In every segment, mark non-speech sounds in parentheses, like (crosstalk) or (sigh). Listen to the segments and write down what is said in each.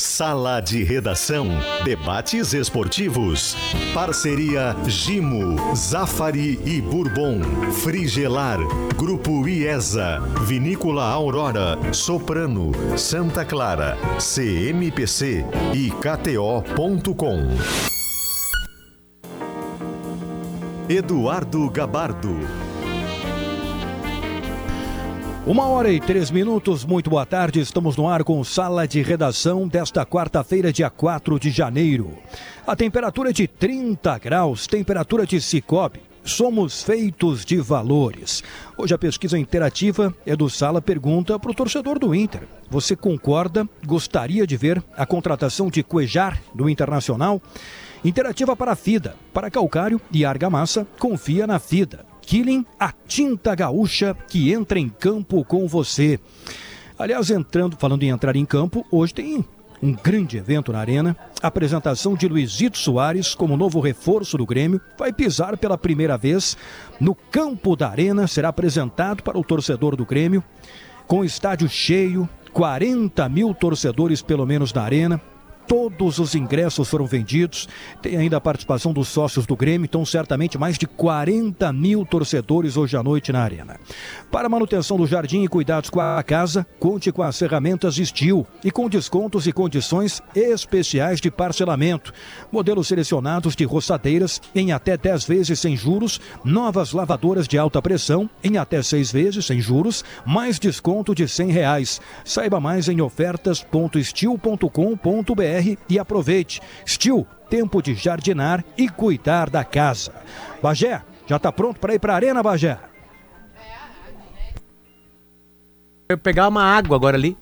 Sala de Redação. Debates esportivos. Parceria Gimo, Zafari e Bourbon. Frigelar. Grupo IESA. Vinícola Aurora. Soprano. Santa Clara. CMPC e KTO.com. Eduardo Gabardo. Uma hora e três minutos, muito boa tarde. Estamos no ar com sala de redação desta quarta-feira, dia 4 de janeiro. A temperatura é de 30 graus, temperatura de Cicobi. Somos feitos de valores. Hoje a pesquisa interativa é do Sala Pergunta para o torcedor do Inter. Você concorda? Gostaria de ver a contratação de Cuejar do Internacional? Interativa para a FIDA. Para calcário e argamassa, confia na FIDA. Killing, a tinta gaúcha que entra em campo com você. Aliás, entrando, falando em entrar em campo, hoje tem um grande evento na Arena. A apresentação de Luizito Soares como novo reforço do Grêmio vai pisar pela primeira vez no campo da Arena, será apresentado para o torcedor do Grêmio, com estádio cheio, 40 mil torcedores pelo menos na Arena, Todos os ingressos foram vendidos. Tem ainda a participação dos sócios do Grêmio, então certamente mais de 40 mil torcedores hoje à noite na Arena. Para manutenção do jardim e cuidados com a casa, conte com as ferramentas Steel e com descontos e condições especiais de parcelamento. Modelos selecionados de roçadeiras em até 10 vezes sem juros, novas lavadoras de alta pressão em até 6 vezes sem juros, mais desconto de 100 reais. Saiba mais em e aproveite. Steel, tempo de jardinar e cuidar da casa. Bagé, já está pronto para ir para a arena, Bagé? Eu pegar uma água agora ali,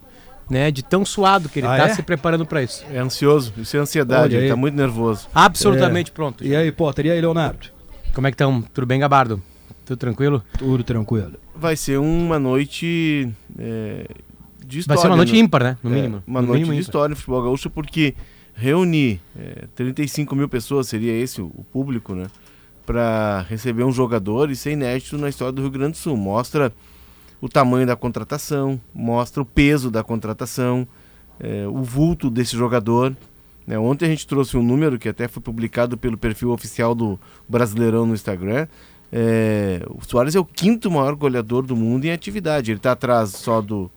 né? De tão suado que ele Ah, está é? se preparando para isso. É ansioso, isso é ansiedade, ele tá muito nervoso. Absolutamente É. pronto. E aí, Potter, e aí, Leonardo? Como é que estão? Tudo bem, Gabardo? Tudo tranquilo? Tudo tranquilo. Vai ser uma noite é, de Vai história. ser uma noite né? ímpar, né? No É, mínimo. uma No noite mínimo de ímpar. história no futebol gaúcho, porque reunir é, 35 mil pessoas, seria esse o, o público, né? Para receber um jogador, isso é inédito na história do Rio Grande do Sul. Mostra o tamanho da contratação, mostra o peso da contratação, é, o vulto desse jogador. né? Ontem a gente trouxe um número que até foi publicado pelo perfil oficial do Brasileirão no Instagram. É, o Soares é o quinto maior goleador do mundo em atividade. Ele está atrás só do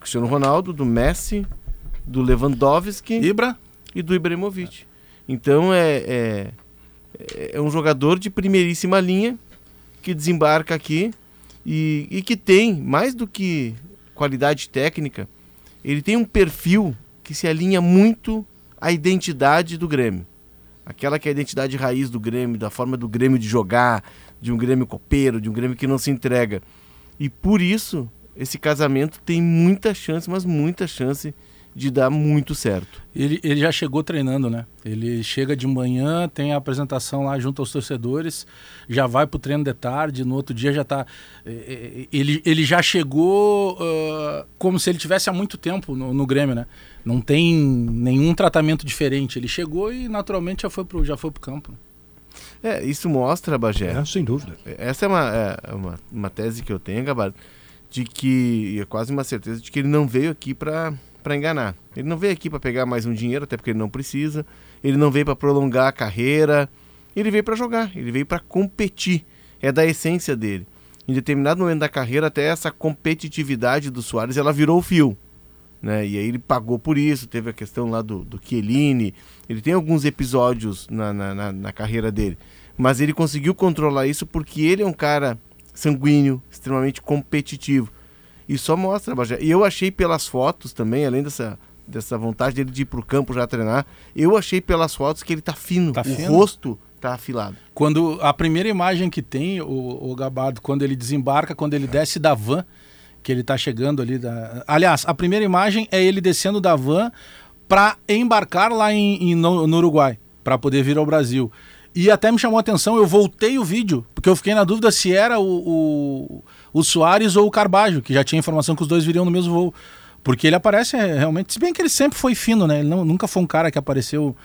Cristiano Ronaldo, do Messi, do Lewandowski Ibra? e do Ibrahimovic. Então é, é, é um jogador de primeiríssima linha que desembarca aqui e, e que tem, mais do que qualidade técnica, ele tem um perfil que se alinha muito à identidade do Grêmio. Aquela que é a identidade raiz do Grêmio, da forma do Grêmio de jogar, de um Grêmio copeiro, de um Grêmio que não se entrega. E por isso, esse casamento tem muita chance, mas muita chance de dar muito certo. Ele, ele já chegou treinando, né? Ele chega de manhã, tem a apresentação lá junto aos torcedores, já vai pro treino de tarde, no outro dia já tá. eh, eh, Ele, ele já chegou ah, como se ele tivesse há muito tempo no, no Grêmio, né? Não tem nenhum tratamento diferente. Ele chegou e naturalmente já foi pro, já foi pro campo. É, isso mostra, Bagé. É, sem dúvida. Essa é uma, é uma, uma tese que eu tenho, Gabardo, de que, é quase uma certeza, de que ele não veio aqui para enganar. Ele não veio aqui para pegar mais um dinheiro, até porque ele não precisa. Ele não veio para prolongar a carreira. Ele veio para jogar, ele veio para competir. É da essência dele. Em determinado momento da carreira, até essa competitividade do Soares, ela virou o fio. Né? E aí ele pagou por isso, teve a questão lá do, do Chiellini. Ele tem alguns episódios na, na, na, na carreira dele. Mas ele conseguiu controlar isso porque ele é um cara sanguíneo, extremamente competitivo. E só mostra, Bagé. E eu achei pelas fotos também, além dessa, dessa vontade dele de ir pro campo já treinar, eu achei pelas fotos que ele tá fino. Tá o fino? rosto tá afilado. Quando a primeira imagem que tem, o, o Gabardo, quando ele desembarca, quando ele desce da van, que ele tá chegando ali. Da... Aliás, a primeira imagem é ele descendo da van para embarcar lá em, em- no, no Uruguai, para poder vir ao Brasil. E até me chamou a atenção, eu voltei o vídeo, porque eu fiquei na dúvida se era o, o, o Soares ou o Carbajo, que já tinha informação que os dois viriam no mesmo voo. Porque ele aparece é, realmente, se bem que ele sempre foi fino, né? Ele não- nunca foi um cara que apareceu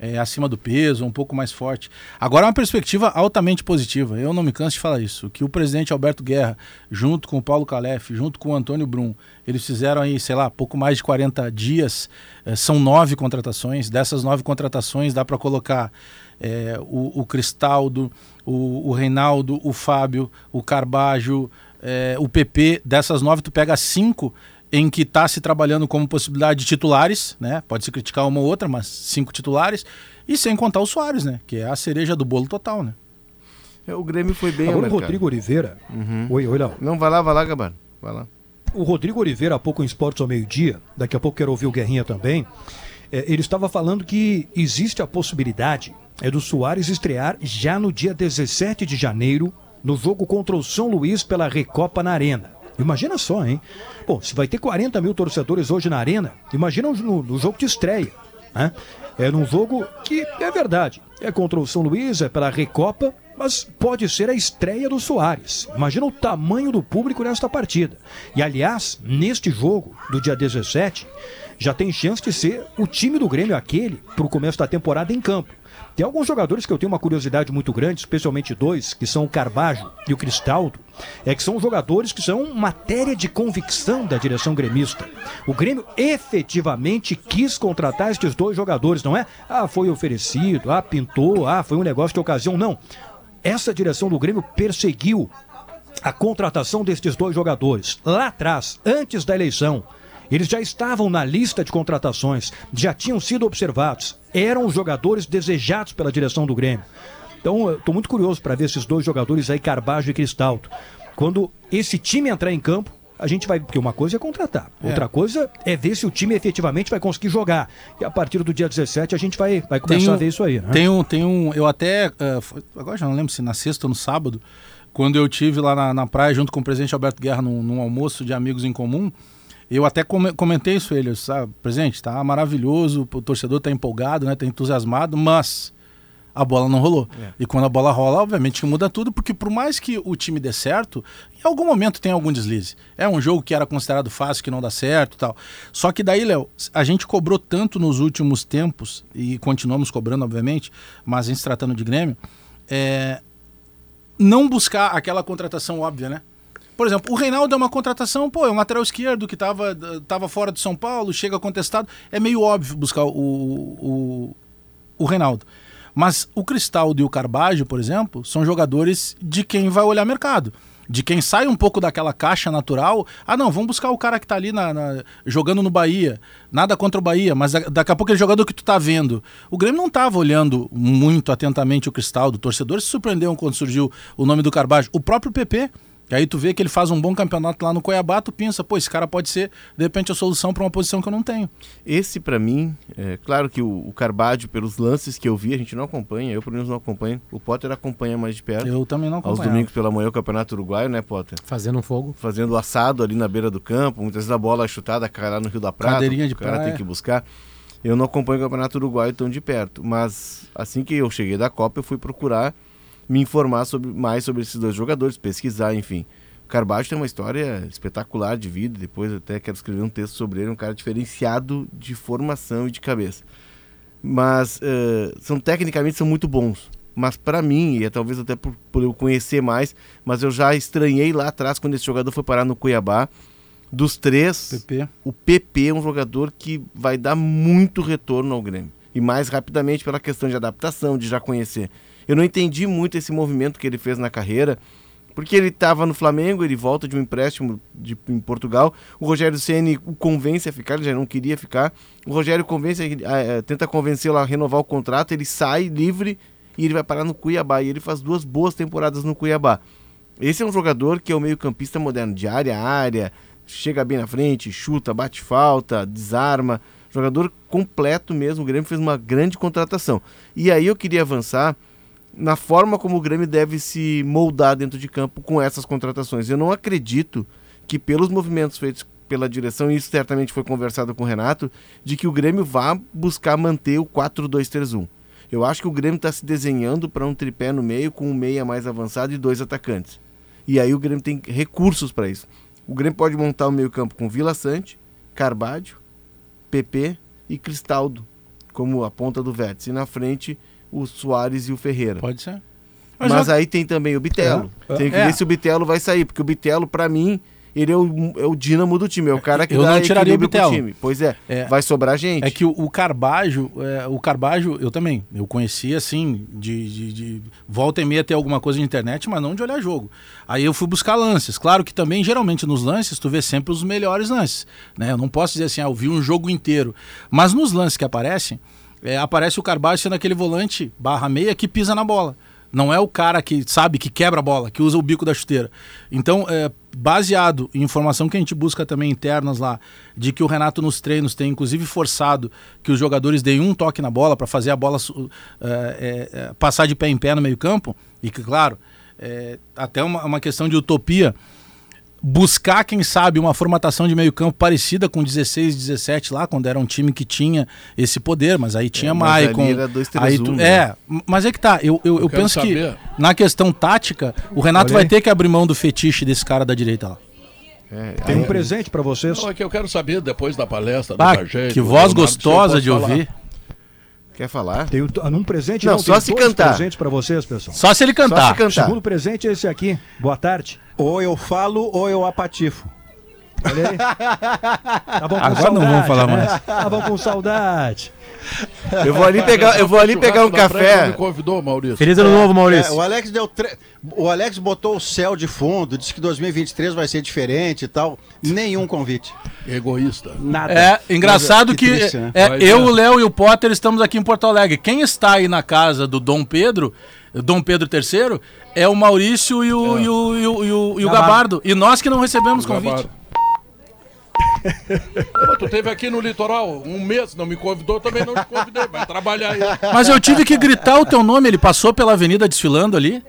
é, acima do peso, um pouco mais forte. Agora é uma perspectiva altamente positiva. Eu não me canso de falar isso. Que o presidente Alberto Guerra, junto com o Paulo Calef, junto com o Antônio Brum, eles fizeram aí, sei lá, pouco mais de 40 dias. É, são nove contratações. Dessas nove contratações dá para colocar é, o, o, Cristaldo, o, o, Reinaldo, o Fábio, o Carbajo, é, o PP. Dessas nove, tu pega cinco em que está se trabalhando como possibilidade de titulares, né? Pode se criticar uma ou outra, mas cinco titulares. E sem contar o Soares, né? Que é a cereja do bolo total, né? É, o Grêmio foi bem Agora o Rodrigo Oliveira. Uhum. Oi, oi, Léo. Não, vai lá, vai lá, Gabar. Vai lá. O Rodrigo Oliveira, há pouco em Esportes ao meio-dia, daqui a pouco quero ouvir o Guerrinha também. É, ele estava falando que existe a possibilidade é do Soares estrear já no dia 17 de janeiro, no jogo contra o São Luís pela Recopa na Arena. Imagina só, hein? Pô, se vai ter 40 mil torcedores hoje na arena, imagina no, no jogo de estreia. Né? É num jogo que é verdade. É contra o São Luís, é pela Recopa, mas pode ser a estreia do Soares. Imagina o tamanho do público nesta partida. E aliás, neste jogo do dia 17, já tem chance de ser o time do Grêmio aquele para o começo da temporada em campo. Tem alguns jogadores que eu tenho uma curiosidade muito grande, especialmente dois, que são o Carbajo e o Cristaldo, é que são jogadores que são matéria de convicção da direção gremista. O Grêmio efetivamente quis contratar estes dois jogadores, não é? Ah, foi oferecido, ah, pintou, ah, foi um negócio de ocasião. Não. Essa direção do Grêmio perseguiu a contratação destes dois jogadores lá atrás, antes da eleição. Eles já estavam na lista de contratações, já tinham sido observados, eram os jogadores desejados pela direção do Grêmio. Então, estou muito curioso para ver esses dois jogadores aí, Carbajo e Cristaldo. Quando esse time entrar em campo, a gente vai. Porque uma coisa é contratar, é. outra coisa é ver se o time efetivamente vai conseguir jogar. E a partir do dia 17 a gente vai, vai começar um, a ver isso aí. Né? Tem um. Tem um eu até. Uh, agora já não lembro se na sexta ou no sábado, quando eu tive lá na, na praia junto com o presidente Alberto Guerra num, num almoço de amigos em comum. Eu até comentei isso ele, sabe, presente, tá maravilhoso, o torcedor tá empolgado, né, tá entusiasmado, mas a bola não rolou. É. E quando a bola rola, obviamente muda tudo, porque por mais que o time dê certo, em algum momento tem algum deslize. É um jogo que era considerado fácil, que não dá certo e tal. Só que daí, Léo, a gente cobrou tanto nos últimos tempos, e continuamos cobrando, obviamente, mas em se tratando de Grêmio, é, não buscar aquela contratação óbvia, né? Por exemplo, o Reinaldo é uma contratação, pô, é um lateral esquerdo que estava tava fora de São Paulo, chega contestado. É meio óbvio buscar o, o, o Reinaldo. Mas o Cristaldo e o Carbajo, por exemplo, são jogadores de quem vai olhar mercado. De quem sai um pouco daquela caixa natural. Ah, não, vamos buscar o cara que está ali na, na, jogando no Bahia. Nada contra o Bahia, mas daqui a pouco é jogador que tu tá vendo. O Grêmio não estava olhando muito atentamente o Cristaldo. O torcedor se surpreendeu quando surgiu o nome do Carbajo. O próprio PP e aí tu vê que ele faz um bom campeonato lá no Cuiabá, tu pensa, pô, esse cara pode ser, de repente, a solução para uma posição que eu não tenho. Esse, para mim, é claro que o, o Carbadio, pelos lances que eu vi, a gente não acompanha, eu pelo menos não acompanho. O Potter acompanha mais de perto. Eu também não acompanho. Aos domingos pela manhã, o Campeonato Uruguaio, né, Potter? Fazendo um fogo. Fazendo assado ali na beira do campo, muitas vezes a bola é chutada, cai lá no Rio da Prata. Cadeirinha de o cara praia. tem que buscar. Eu não acompanho o Campeonato Uruguaio tão de perto, mas assim que eu cheguei da Copa, eu fui procurar me informar sobre, mais sobre esses dois jogadores, pesquisar, enfim. Carbajo tem uma história espetacular de vida, depois até quero escrever um texto sobre ele, um cara diferenciado de formação e de cabeça. Mas uh, são tecnicamente são muito bons. Mas para mim, e é talvez até por, por, eu conhecer mais, mas eu já estranhei lá atrás quando esse jogador foi parar no Cuiabá. Dos três, PP. o PP é um jogador que vai dar muito retorno ao Grêmio. E mais rapidamente pela questão de adaptação, de já conhecer. Eu não entendi muito esse movimento que ele fez na carreira porque ele estava no Flamengo, ele volta de um empréstimo de, em Portugal. O Rogério Ceni o convence a ficar, ele já não queria ficar. O Rogério convence, a, a, tenta convencê-lo a renovar o contrato, ele sai livre e ele vai parar no Cuiabá. E ele faz duas boas temporadas no Cuiabá. Esse é um jogador que é o meio-campista moderno, de área a área, chega bem na frente, chuta, bate falta, desarma. Jogador completo mesmo. O Grêmio fez uma grande contratação. E aí eu queria avançar na forma como o Grêmio deve se moldar dentro de campo com essas contratações. Eu não acredito que pelos movimentos feitos pela direção, e isso certamente foi conversado com o Renato, de que o Grêmio vá buscar manter o 4-2-3-1. Eu acho que o Grêmio está se desenhando para um tripé no meio com um meia mais avançado e dois atacantes. E aí o Grêmio tem recursos para isso. O Grêmio pode montar o meio campo com Vila Sante, Carbadio, PP e Cristaldo como a ponta do vértice. E na frente, o Soares e o Ferreira. Pode ser. Mas, Mas, aí tem também o Bitelo. É. Tem que É. ver se o Bitelo vai sair, porque o Bitelo, pra mim, ele é o, é o dínamo do time. É o cara que Eu dá não tiraria o Bitelo. time. Pois é, É. vai sobrar gente. É que o, o Carbajo, é, o Carbajo, eu também, eu conhecia assim, de, de, de volta e meia ter alguma coisa na internet, mas não de olhar jogo. Aí eu fui buscar lances. Claro que também, geralmente, nos lances, tu vê sempre os melhores lances. Né? Eu não posso dizer assim, ah, eu vi um jogo inteiro. Mas nos lances que aparecem, é, aparece o Carbajo sendo aquele volante barra meia que pisa na bola. Não é o cara que sabe que quebra a bola, que usa o bico da chuteira. Então, é, baseado em informação que a gente busca também internas lá, de que o Renato nos treinos tem inclusive forçado que os jogadores deem um toque na bola para fazer a bola é, é, é, passar de pé em pé no meio-campo, e que, claro, é, até uma, uma questão de utopia. Buscar, quem sabe, uma formatação de meio-campo parecida com 16, 17 lá, quando era um time que tinha esse poder, mas aí tinha É, Maicon. era 2-3-1, aí tu- né? É, mas é que tá. Eu, eu, eu quero penso que na questão tática, o Renato vai ter que abrir mão do fetiche desse cara da direita lá. É, Tem aí- um presente pra vocês. Não, é que eu quero saber depois da palestra do Bagé, que voz Leonardo, eu gostosa de falar. ouvir. Quer falar? Tem um, presente, Não, não, só tem se cantar. presentes pra vocês, pessoal. Só se ele Só cantar. se O cantar. segundo presente é esse aqui. Boa tarde. Ou eu falo ou eu apatifo. Olha aí. Tá bom com Agora não vamos falar né? mais. Tá bom com saudade. Eu vou ali pegar, eu vou ali pegar um café. Me convidou, Maurício. Feliz ano novo, É, Maurício. o Alex deu tre... o Alex botou o céu de fundo, disse que 2023 vai ser diferente e tal. Nenhum convite. Egoísta. Nada. É, engraçado Mas, que, triste, né? é, eu, é. o Léo e o Potter estamos aqui em Porto Alegre. Quem está aí na casa do Dom Pedro, Dom Pedro III, é o Maurício e o, e o, e o, e o- e o Gabardo. E nós que não recebemos convite. Gabardo. (laughs) Tu teve aqui no litoral um mês, não me convidou, também não te convidei. Vai trabalhar aí. Mas eu tive que gritar o teu nome, ele passou pela avenida desfilando ali,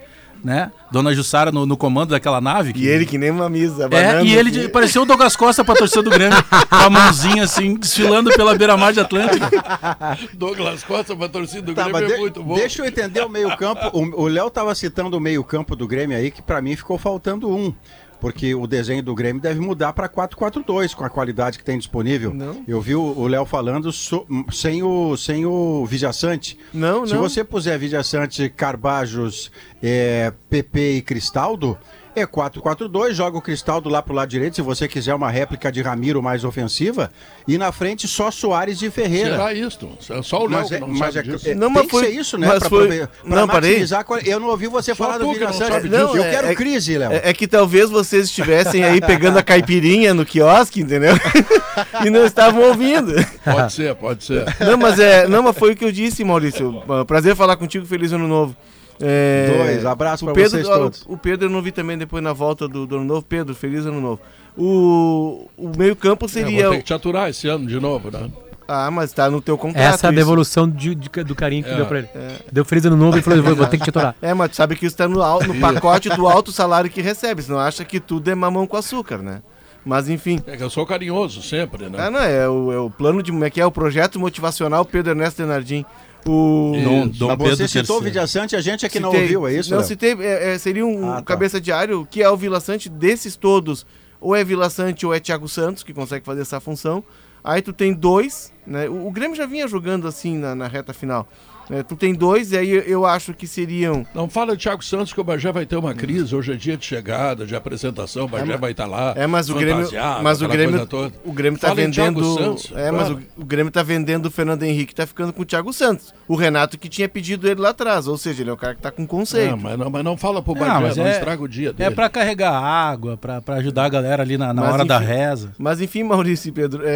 né? Dona Jussara no, no comando daquela nave. que- E ele que nem uma misa. É, e ele assim. de- pareceu o Douglas Costa pra torcida do Grêmio, com a mãozinha assim, desfilando pela beira-mar de Atlântico. (laughs) Douglas Costa, pra torcida do Tá, Grêmio é de- muito bom. deixa eu entender o meio-campo. O o Léo tava citando o meio-campo do Grêmio aí, que pra mim ficou faltando um. Porque o desenho do Grêmio deve mudar para 4-4-2, com a qualidade que tem disponível. Não. Eu vi o Léo falando so- sem o, sem o Vijaçante. Não, Se não. você puser Vijaçante, Carbajos, é, PP e Cristaldo, é 4-4-2, joga o Cristaldo lá pro lado direito, se você quiser uma réplica de Ramiro mais ofensiva, e na frente só Soares e Ferreira. Será isto? É só o Léo Mas, é, não mas sabe é, disso. é, Não, mas que foi- isso, né? mas Pra, foi- prove- pra não, parei. Eu não ouvi você Só falar do não Vijaçante. sabe disso. Eu Não, quero é- crise, Léo. É, é que talvez vocês estivessem aí pegando a caipirinha no quiosque, entendeu? (laughs) e não estavam ouvindo. Pode ser, pode ser. Não, mas é, não, mas foi o que eu disse, Maurício. Prazer falar contigo, feliz ano novo. É, Dois, abraço Pedro, vocês todos. O Pedro eu não vi também depois na volta do, do ano novo. Pedro, feliz ano novo. O, o meio campo É, seria. vou ter que te aturar esse ano de novo, né? Ah, mas tá no teu contrato. Essa é a devolução de- de- do carinho que É, deu pra ele. Deu feliz ano novo e falou: vou, vou ter que te atorar. (laughs) É, mas tu sabe que isso tá no, no pacote do alto salário que recebe. Senão acha que tudo é mamão com açúcar, né? Mas enfim. É que eu sou carinhoso sempre, né? Ah, não, é o, é o plano de. Como é que é? O projeto motivacional Pedro Ernesto Denardim. O. Dom- Dom Mas Pedro você citou o III. Vijaçante, a gente aqui não Citei- ouviu, é isso? Não, citei. é, é, seria um Ah, tá. cabeça diário, que é o Vila Sante desses todos. Ou é Vila Sante ou é Thiago Santos, que consegue fazer essa função. Aí tu tem dois, né? O, o Grêmio já vinha jogando assim na, na reta final. Né? tu tem dois, e aí eu, acho que seriam. Não fala de Thiago Santos que o Bagé vai ter uma crise. Hoje é dia de chegada, de apresentação. O Bagé vai estar lá. É, mas o Grêmio, mas o Grêmio, o Grêmio tá Fala vendendo, Santos, é, mas claro. o, o Grêmio tá vendendo o Fernando Henrique, tá ficando com o Thiago Santos. O Renato que tinha pedido ele lá atrás, ou seja, ele é o cara que tá com conceito. Não, mas, não, mas não fala pro Não, Bagé, mas não, é- estraga o dia É dele. pra carregar água, pra, pra ajudar a galera ali na, na hora da enfim- reza. Mas enfim, Maurício e Pedro, é,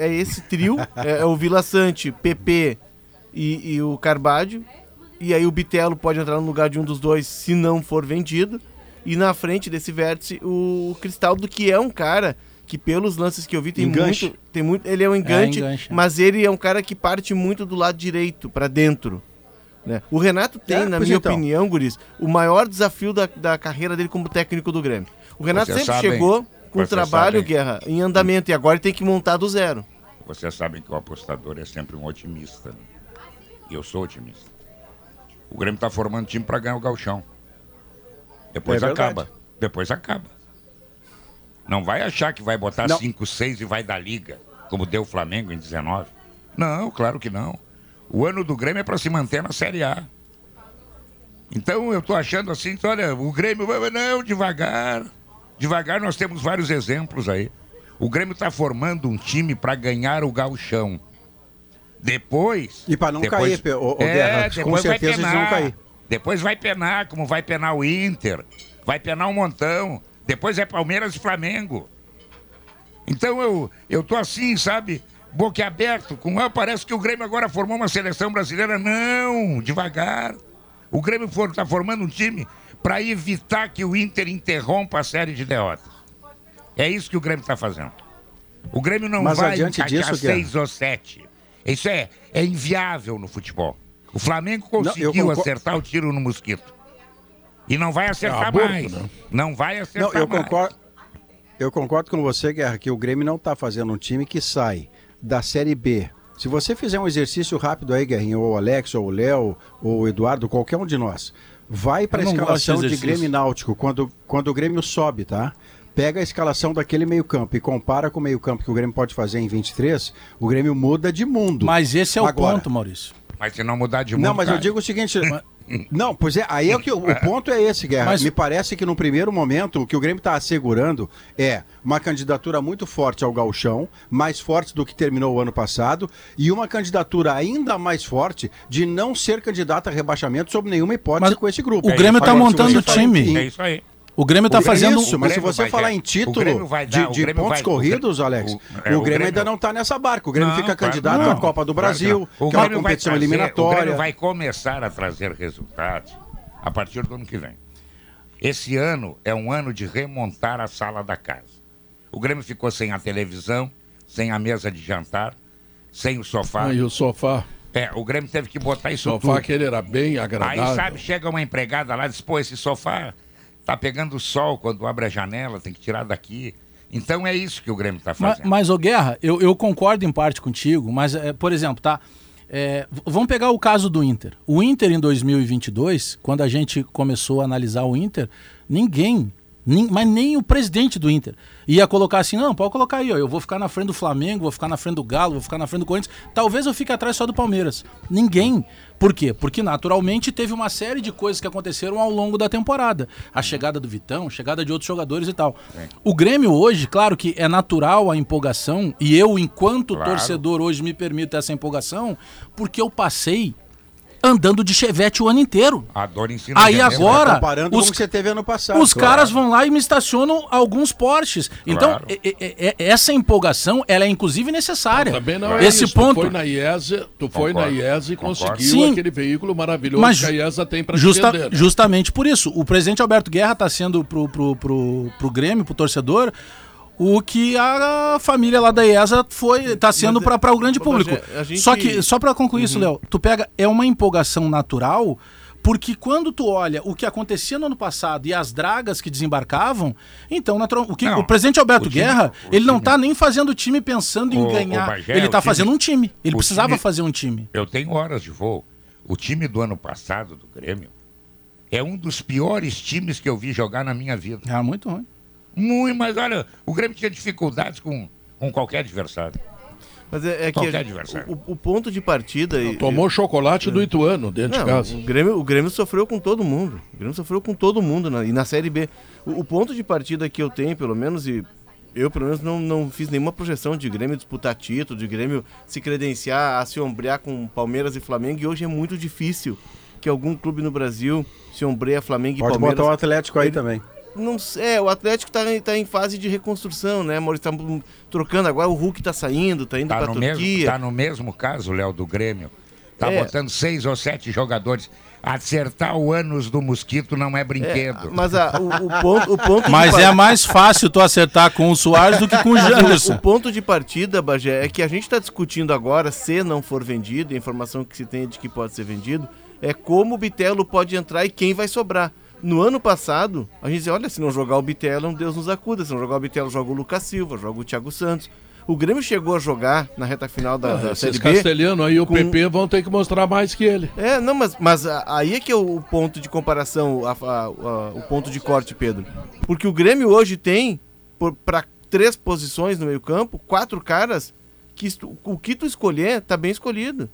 é- é esse trio, (laughs) é, é o Vila Sante, PP e, e o Carbádio. E aí o Bitelo pode entrar no lugar de um dos dois se não for vendido. E na frente desse vértice, o Cristaldo, que é um cara que pelos lances que eu vi tem Enganche. muito, tem muito, ele é um engante, enganche, é. mas ele é um cara que parte muito do lado direito para dentro. né? O Renato tem, É, na minha então. opinião, Guris, o maior desafio da, da carreira dele como técnico do Grêmio. O Renato Vocês sempre sabem- chegou com o vocês trabalho, sabem- Guerra, em andamento, e agora ele tem que montar do zero. Vocês sabem que o apostador é sempre um otimista. né? E eu sou otimista. O Grêmio está formando time para ganhar o galchão. Depois É acaba. Depois acaba. Não vai achar que vai botar Não. 5, 6 e vai dar liga, como deu o Flamengo em 19. Não, claro que não. O ano do Grêmio é para se manter na Série A. Então eu tô achando assim, olha, o Grêmio, não, devagar. Devagar nós temos vários exemplos aí. O Grêmio está formando um time para ganhar o gauchão. Depois. E para não depois, cair, ô- ô é, Guerra, com depois vai certeza eles penar. vão cair. Depois vai penar, como vai penar o Inter. Vai penar um montão. Depois é Palmeiras e Flamengo. Então eu, eu tô assim, sabe? Boquiaberto, com ah, parece que o Grêmio agora formou uma seleção brasileira. Não, devagar. O Grêmio está formando um time para evitar que o Inter interrompa a série de derrotas. É isso que o Grêmio está fazendo. O Grêmio não Mas vai adiante encaixar disso, seis ou sete. Isso é, é inviável no futebol. O Flamengo Não, conseguiu concor- acertar o tiro no mosquito. E não vai acertar aborto, mais. né? Não vai acertar Não, eu mais. concordo. Eu concordo com você, Guerra, que o Grêmio não está fazendo um time que sai da Série B. Se você fizer um exercício rápido aí, Guerrinho, ou o Alex, ou o Léo, ou o Eduardo, qualquer um de nós, vai para a não escalação de. Grêmio Náutico quando, quando o Grêmio sobe, tá? Pega a escalação daquele meio-campo e compara com o meio-campo que o Grêmio pode fazer em 23, o Grêmio muda de mundo. Mas esse é o Agora. ponto, Maurício. Mas se não mudar de mundo. Não, mas eu cai. digo o seguinte. Não, pois é, aí é que o, o (laughs) ponto é esse, Guerra. Mas- Me parece que no primeiro momento o que o Grêmio está assegurando é uma candidatura muito forte ao Galchão, mais forte do que terminou o ano passado, e uma candidatura ainda mais forte de não ser candidato a rebaixamento sob nenhuma hipótese Mas com esse grupo. o Grêmio tá se montando o time. em- É isso aí. O Grêmio tá o Grêmio- fazendo. Isso, mas se você vai falar dar- em o título Grêmio vai dar- de, o de Grêmio pontos vai- o corridos, Alex, o- o, é, o Grêmio, Grêmio- ainda não está nessa barca. O Grêmio Não, fica claro que candidato não. à Copa do Claro que Brasil, não. O que é uma Grêmio vai competição trazer- O eliminatória. Grêmio vai começar a trazer resultados a partir do ano que vem. Esse ano é um ano de remontar a sala da casa. O Grêmio ficou sem a televisão, sem a mesa de jantar, sem o sofá. Aí o sofá, É, o Grêmio teve que botar isso sofá tudo. aquele era bem agradável. Aí, sabe, chega uma empregada lá e diz, pô, esse sofá tá pegando sol quando abre a janela, tem que tirar daqui. Então é isso que o Grêmio tá Ma- fazendo. Mas, ô Guerra, eu, eu concordo em parte contigo, mas, é, por exemplo, tá? É, vamos pegar o caso do Inter. O Inter em 2022, quando a gente começou a analisar o Inter, ninguém, nin- mas nem o presidente do Inter, ia colocar assim: não, pode colocar aí, ó, eu vou ficar na frente do Flamengo, vou ficar na frente do Galo, vou ficar na frente do Corinthians. Talvez eu fique atrás só do Palmeiras. Ninguém. Por quê? Porque naturalmente teve uma série de coisas que aconteceram ao longo da temporada. A chegada do Vitão, a chegada de outros jogadores e tal. O Grêmio hoje, claro que é natural a empolgação, e eu, enquanto Claro. torcedor, hoje me permito essa empolgação, porque eu passei andando de chevette o ano inteiro. A dor ensina Aí veneno. agora- Comparando os- com o que você teve ano passado. Os claro. caras vão lá e me estacionam alguns Porsches. Então, Claro. é- é- é- essa empolgação, ela é inclusive necessária. Também não é Esse isso. ponto. Tu foi na IESA, tu foi Concordo, na IESA e concordo. conseguiu Sim. aquele veículo maravilhoso Mas que a IESA tem para Justa- te vender. né? Justamente por isso. O presidente Alberto Guerra está sendo pro, pro, pro, pro Grêmio, pro torcedor, o que a família lá da IESA foi tá sendo Mas, para o grande ô, público. Gente- Só que, só para concluir isso, Léo, tu pega, é uma empolgação natural, porque quando tu olha o que acontecia no ano passado e as dragas que desembarcavam, então natural, o, que, Não, o presidente Alberto o time- Guerra, ele não time- tá nem fazendo o time pensando em ganhar. Bagé, ele tá time- fazendo um time. Ele precisava fazer um time. Eu tenho horas de voo. O time do ano passado do Grêmio é um dos piores times que eu vi jogar na minha vida. Ah, muito ruim. Muito, mas olha, o Grêmio tinha dificuldades com, com qualquer adversário. Mas é, é que Qualquer a- adversário. o, o ponto de partida. e- Tomou chocolate do Ituano dentro Não, de casa. O Grêmio, o Grêmio sofreu com todo mundo. O Grêmio sofreu com todo mundo na, e na Série B. O, o ponto de partida que eu tenho, pelo menos, e eu pelo menos não, não fiz nenhuma projeção de Grêmio disputar título, de Grêmio se credenciar a se ombrear com Palmeiras e Flamengo. E hoje é muito difícil que algum clube no Brasil se ombreia Flamengo e Pode Palmeiras. botar o Atlético aí Ele- também. Não sei, é, o Atlético tá, em- tá em fase de reconstrução, né, Maurício? Tá trocando agora, o Hulk tá saindo, tá indo Tá no, mesmo, Turquia. tá no mesmo caso, Léo, do Grêmio. Tá É. botando seis ou sete jogadores. Acertar o ânus do mosquito não é É, brinquedo. mas a- o, o ponto, o ponto de Mas é mais fácil tu acertar com o Soares do que com o (laughs) Mas o- Janderson. O ponto de partida, Bagé, é que a gente está discutindo agora, se não for vendido, a informação que se tem é de que pode ser vendido, é como o Bitelo pode entrar e quem vai sobrar. No ano passado, a gente dizia, olha, se não jogar o Bitelo, Deus nos acuda. Se não jogar o Bitelo, joga o Lucas Silva, joga o Thiago Santos. O Grêmio chegou a jogar na reta final da, da Ah, Série esses B. castelhanos aí, o com- PP, vão ter que mostrar mais que ele. É, não, mas, mas a- aí é que é o ponto de comparação, a- a- a- o ponto de corte, Pedro. Porque o Grêmio hoje tem, para três posições no meio campo, quatro caras que o que tu escolher tá bem escolhido.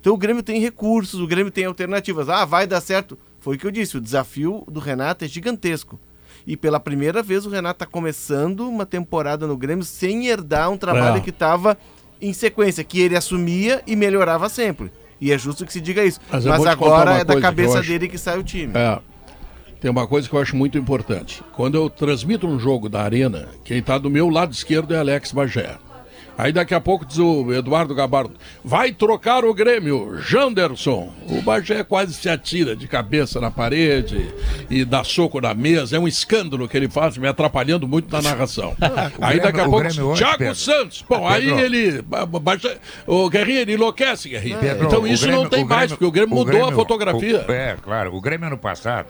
Então o Grêmio tem recursos, o Grêmio tem alternativas. Ah, vai dar certo. Foi o que eu disse, o desafio do Renato é gigantesco. E pela primeira vez o Renato está começando uma temporada no Grêmio sem herdar um trabalho É. que estava em sequência, que ele assumia e melhorava sempre. E é justo que se diga isso. Mas Mas, agora é da coisa que cabeça acho- dele que sai o time. É. Tem uma coisa que eu acho muito importante. Quando eu transmito um jogo da Arena, quem está do meu lado esquerdo é Alex Bagé. Aí daqui a pouco diz o Eduardo Gabardo, vai trocar o Grêmio, Janderson. O Bagé quase se atira de cabeça na parede e dá soco na mesa. É um escândalo que ele faz, me atrapalhando muito na narração. aí Grêmio- daqui a pouco, Thiago. Santos. Bom, aí Pedro. ele... Ba- Ba- Bagé- O Guerrinha, ele enlouquece, Guerrinha. Então isso não tem mais, porque o Grêmio mudou a fotografia. é, claro. O Grêmio ano passado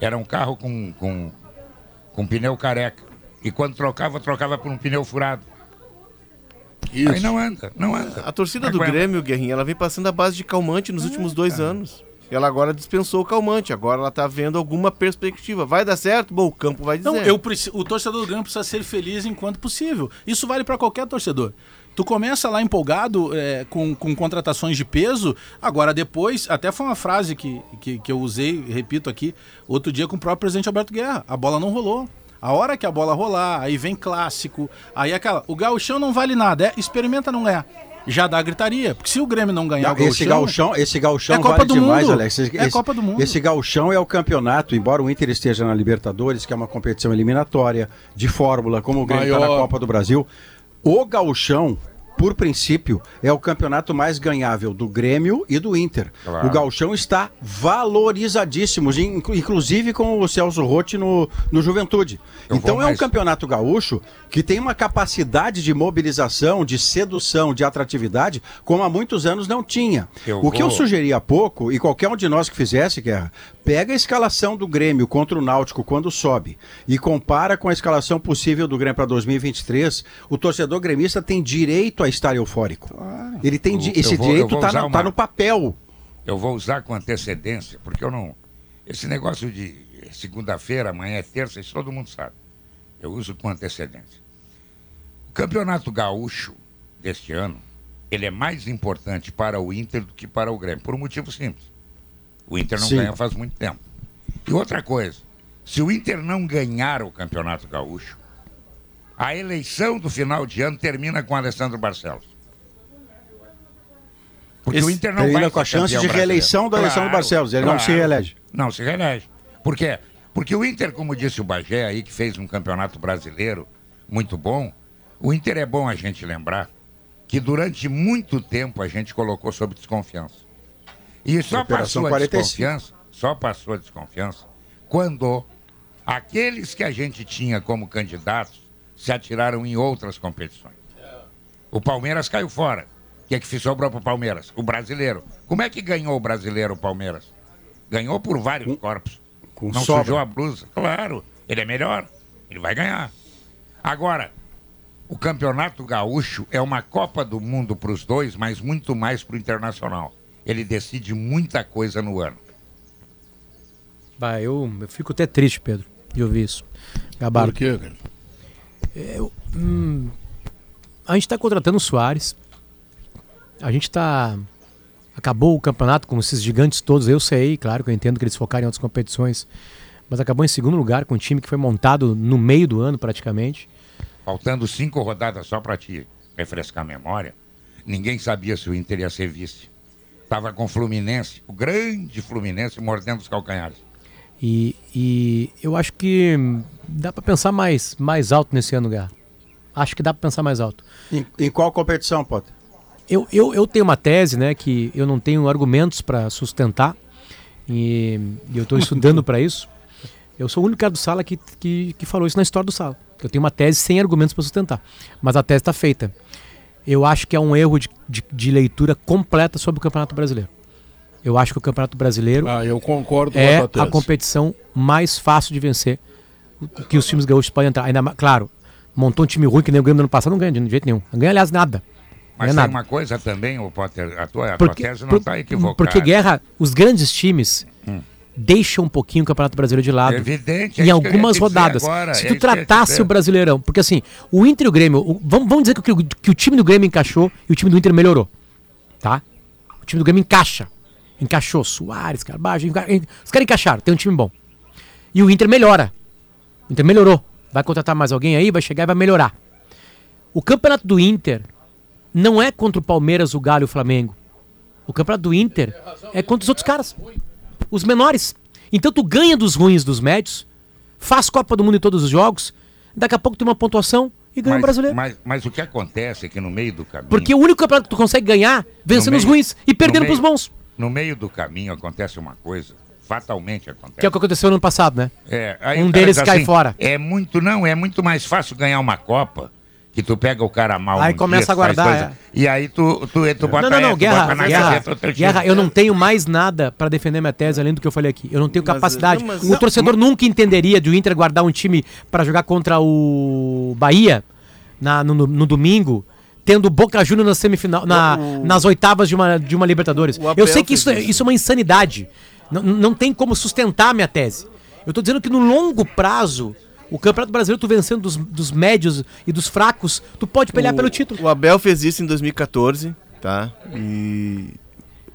era um carro com, com, com pneu careca. E quando trocava, trocava por um pneu furado. Isso. Aí não anda, não anda. A torcida do. Grêmio, Guerrinha, ela vem passando a base de calmante nos últimos dois anos. Ela agora dispensou o calmante, agora ela tá vendo alguma perspectiva. Vai dar certo? Bom, o campo vai dizer. Não, eu preci- o torcedor do Grêmio precisa ser feliz enquanto possível. Isso vale para qualquer torcedor. Tu começa lá empolgado é, com, com contratações de peso, agora depois, até foi uma frase que, que, que eu usei, repito aqui, outro dia com o próprio presidente Alberto Guerra. A bola não rolou. A hora que a bola rolar, aí vem clássico, aí aquela. O gauchão não vale nada, é, experimenta não ganhar. Já dá gritaria. Porque se o Grêmio não ganhar Não, o esse gauchão, esse gauchão É Copa vale do demais, Mundo. Alex. Esse, É Copa do Mundo. Esse gauchão é o campeonato, embora o Inter esteja na Libertadores, que é uma competição eliminatória de fórmula, como o Grêmio está na. Copa do Brasil. O gauchão, por princípio, é o campeonato mais ganhável do Grêmio e do Inter. Claro. O gauchão está valorizadíssimo, inclu- inclusive com o Celso Rotti no, no Juventude. Eu então é um mais- campeonato gaúcho que tem uma capacidade de mobilização, de sedução, de atratividade, como há muitos anos não tinha. Eu o que eu sugeri há pouco, e qualquer um de nós que fizesse, Guerra, pega a escalação do Grêmio contra o Náutico quando sobe e compara com a escalação possível do Grêmio para 2023, o torcedor gremista tem direito a estar eufórico. Ele tem Eu- esse eu vou- direito está no, uma- tá no papel. Eu vou usar com antecedência, porque eu não. Esse negócio de segunda-feira, amanhã é terça, isso todo mundo sabe. Eu uso com antecedência. O campeonato gaúcho deste ano, ele é mais importante para o Inter do que para o Grêmio, por um motivo simples. O Inter não Sim. ganha faz muito tempo. E outra coisa, se o Inter não ganhar o campeonato gaúcho, a eleição do final de ano termina com Alessandro Barcelos. Porque Esse- o Inter não Termina vai com a chance de brasileiro. reeleição do Alessandro Barcelos, ele não se reelege. Não se reelege. Por quê? Porque o Inter, como disse o Bagé aí, que fez um campeonato brasileiro muito bom, o Inter é bom a gente lembrar que durante muito tempo a gente colocou sob desconfiança. E só Operação passou a 45. desconfiança, só passou a desconfiança quando aqueles que a gente tinha como candidatos se atiraram em outras competições. O Palmeiras caiu fora. O que é que sobrou para o Palmeiras? O brasileiro. Como é que ganhou o brasileiro, o Palmeiras? Ganhou por vários corpos. com Não sobra. sujou a blusa. Claro, ele é melhor. Ele vai ganhar. Agora, o Campeonato Gaúcho é uma Copa do Mundo para os dois, mas muito mais para o Internacional. Ele decide muita coisa no ano. Bah, eu, eu fico até triste, Pedro, de ouvir isso. Gabardo. Por quê, cara? A gente está contratando o Soares. A gente está. Acabou o campeonato com esses gigantes todos. Eu sei, claro que eu entendo que eles focaram em outras competições. Mas acabou em segundo lugar com um time que foi montado no meio do ano, praticamente. Faltando cinco rodadas só para te refrescar a memória, ninguém sabia se o Inter ia ser vice. Estava com o Fluminense, o grande Fluminense, mordendo os calcanhares. E, e eu acho que dá para pensar mais, mais alto nesse ano, Garra. Acho que dá para pensar mais alto. Em, em qual competição, Potter? Eu, eu, eu tenho uma tese, né, que eu não tenho argumentos para sustentar e, e eu estou (laughs) estudando para isso. Eu sou o único cara do Sala que, que, que falou isso na história do Sala. Eu tenho uma tese sem argumentos para sustentar, mas a tese está feita. Eu acho que é um erro de, de, de leitura completa sobre o Campeonato Brasileiro. Eu acho que o Campeonato Brasileiro Ah, eu concordo é com a a competição mais fácil de vencer que os times gaúchos podem entrar. Ainda mais, claro, montou um time ruim que nem o Grêmio do ano passado, não ganha de jeito nenhum. Não ganha, aliás, nada. Mas tem é nada. uma coisa também, o Potter, a tua, a Porque, tua tese não está equivocada. porque guerra, os grandes times Hum. Deixam um pouquinho o Campeonato Brasileiro de lado. É evidente, em é algumas rodadas. agora, Se é tu te tratasse o Brasileirão, porque assim, o Inter e o Grêmio, o- vamos, vamos dizer que, o- que o time do Grêmio encaixou e o time do Inter melhorou. Tá? O time do Grêmio encaixa. Encaixou Soares, Carbajo, enca... os caras encaixaram, tem um time bom. E o Inter melhora. O Inter melhorou. Vai contratar mais alguém aí, vai chegar e vai melhorar. O campeonato do Inter não é contra o Palmeiras, o Galo e o Flamengo. O campeonato do Inter é contra os outros caras. Os menores. Então tu ganha dos ruins dos médios, faz Copa do Mundo em todos os jogos, daqui a pouco tem uma pontuação e ganha o Mas, brasileiro. mas, mas o que acontece é que no meio do caminho. Porque o único campeonato que tu consegue ganhar vencendo no os meio- ruins e perdendo no pros meio- bons. No meio do caminho acontece uma coisa, fatalmente acontece. Que é o que aconteceu no ano passado, né? É, Um o deles diz cai fora. É muito, não, é muito mais fácil ganhar uma Copa. Que tu pega o cara mal. Aí num começa dia, a tu guardar, coisa, E aí tu, tu, tu bota Não, não, não, tu Guerra, bota na Guerra, time. Guerra, eu não tenho mais nada pra defender minha tese além do que eu falei aqui. Eu não tenho Mas, capacidade. não, mas- o não, torcedor nunca entenderia de o Inter guardar um time pra jogar contra o Bahia na- no, no- no domingo, tendo o Boca Juniors na semifinal, na- nas oitavas de uma, de uma Libertadores. O Eu sei que isso, é- isso. isso é uma insanidade. Não, não tem como sustentar a minha tese. Eu tô dizendo que no longo prazo, o Campeonato Brasileiro, tu vencendo dos, dos médios e dos fracos, tu pode pelear pelo título. O Abel fez isso em 2014, tá? E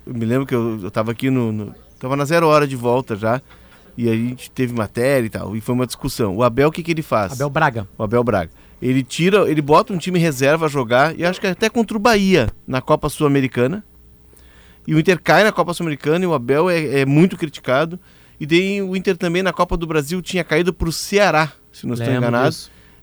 eu me lembro que eu, eu tava aqui no, no- Tava na zero hora de volta já. E a gente teve matéria e tal. E foi uma discussão. O Abel, o que, que ele faz? Abel Braga. O Abel Braga. Ele tira, ele bota um time reserva a jogar, e acho que até contra o Bahia na Copa Sul-Americana. E o Inter cai na Copa Sul-Americana e o Abel é, é muito criticado. E daí o Inter também na Copa do Brasil tinha caído pro Ceará, se não estou enganado.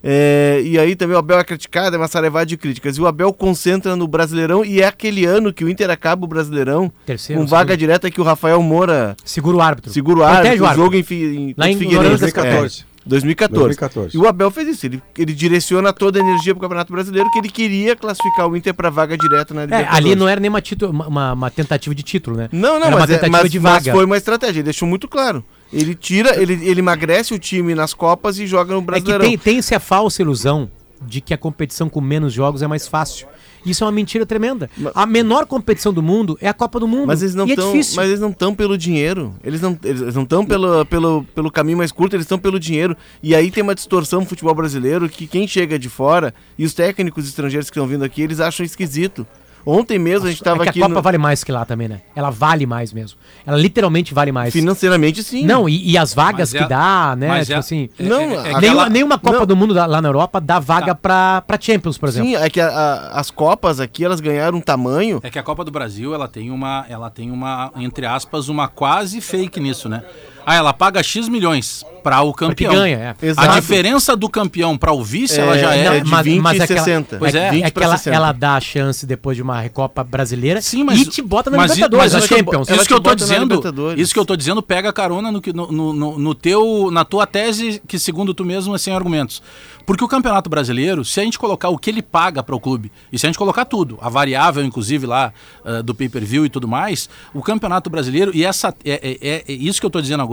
É, e aí também o Abel é criticado, é uma sarevada de críticas. E o Abel concentra no Brasileirão e é aquele ano que o Inter acaba o Brasileirão Terceiro, com vaga direta que o Rafael Moura Segura o árbitro. segura o árbitro, o o árbitro. jogo em, em Lá em Figueirense. 2014. É, 2014. 2014. E o Abel fez isso, ele, ele direciona toda a energia pro Campeonato Brasileiro que ele queria classificar o Inter para vaga direta na É, Libertadores. ali não era nem uma, uma- uma- uma tentativa de título, né? Não, não, era uma mas, é- tentativa mas, de mas vaga. foi uma estratégia, ele deixou muito claro. Ele tira, ele, ele emagrece o time nas Copas e joga no É que Brasileirão. tem, tem-se a falsa ilusão de que a competição com menos jogos é mais fácil. Isso é uma mentira tremenda. A menor competição do mundo é a Copa do Mundo. Mas eles não é estão, difícil. mas eles não estão pelo dinheiro. Eles não eles não estão pelo, pelo, pelo caminho mais curto, eles estão pelo dinheiro. E aí tem uma distorção no futebol brasileiro que quem chega de fora e os técnicos estrangeiros que estão vindo aqui, eles acham esquisito. Ontem mesmo a gente estava é aqui a Copa no- vale mais que lá também, né? Ela vale mais mesmo. Ela literalmente vale mais. financeiramente sim. Não, e, e as vagas Mas é- que dá, né? mas Tipo é- assim. é- Não, é- é a- que nenhuma, Copa não. do Mundo lá na Europa dá vaga Tá. pra, pra Champions, por exemplo. Sim, é que a- a- as Copas aqui elas ganharam um tamanho. É que a Copa do Brasil, ela tem uma, ela tem uma, entre aspas, uma quase fake nisso, né? Ah, ela paga X milhões para o campeão. ganha, é. A diferença do campeão para o vice, ela já é. é de mas- 20 mas e é que ela- 60. Pois é. 20 é que ela, 60. ela dá a chance depois de uma Recopa brasileira Sim, mas e te bota na mas Libertadores, mas eu- Champions. Isso te que eu tô dizendo, isso que eu tô dizendo pega carona no, no, no, no- teu, na tua tese que segundo tu mesmo é sem argumentos. Porque o Campeonato Brasileiro, se a gente colocar o que ele paga para o clube, e se a gente colocar tudo, a variável inclusive lá ah, do pay-per-view e tudo mais, o Campeonato Brasileiro e essa é, é- é- é isso que eu tô dizendo agora,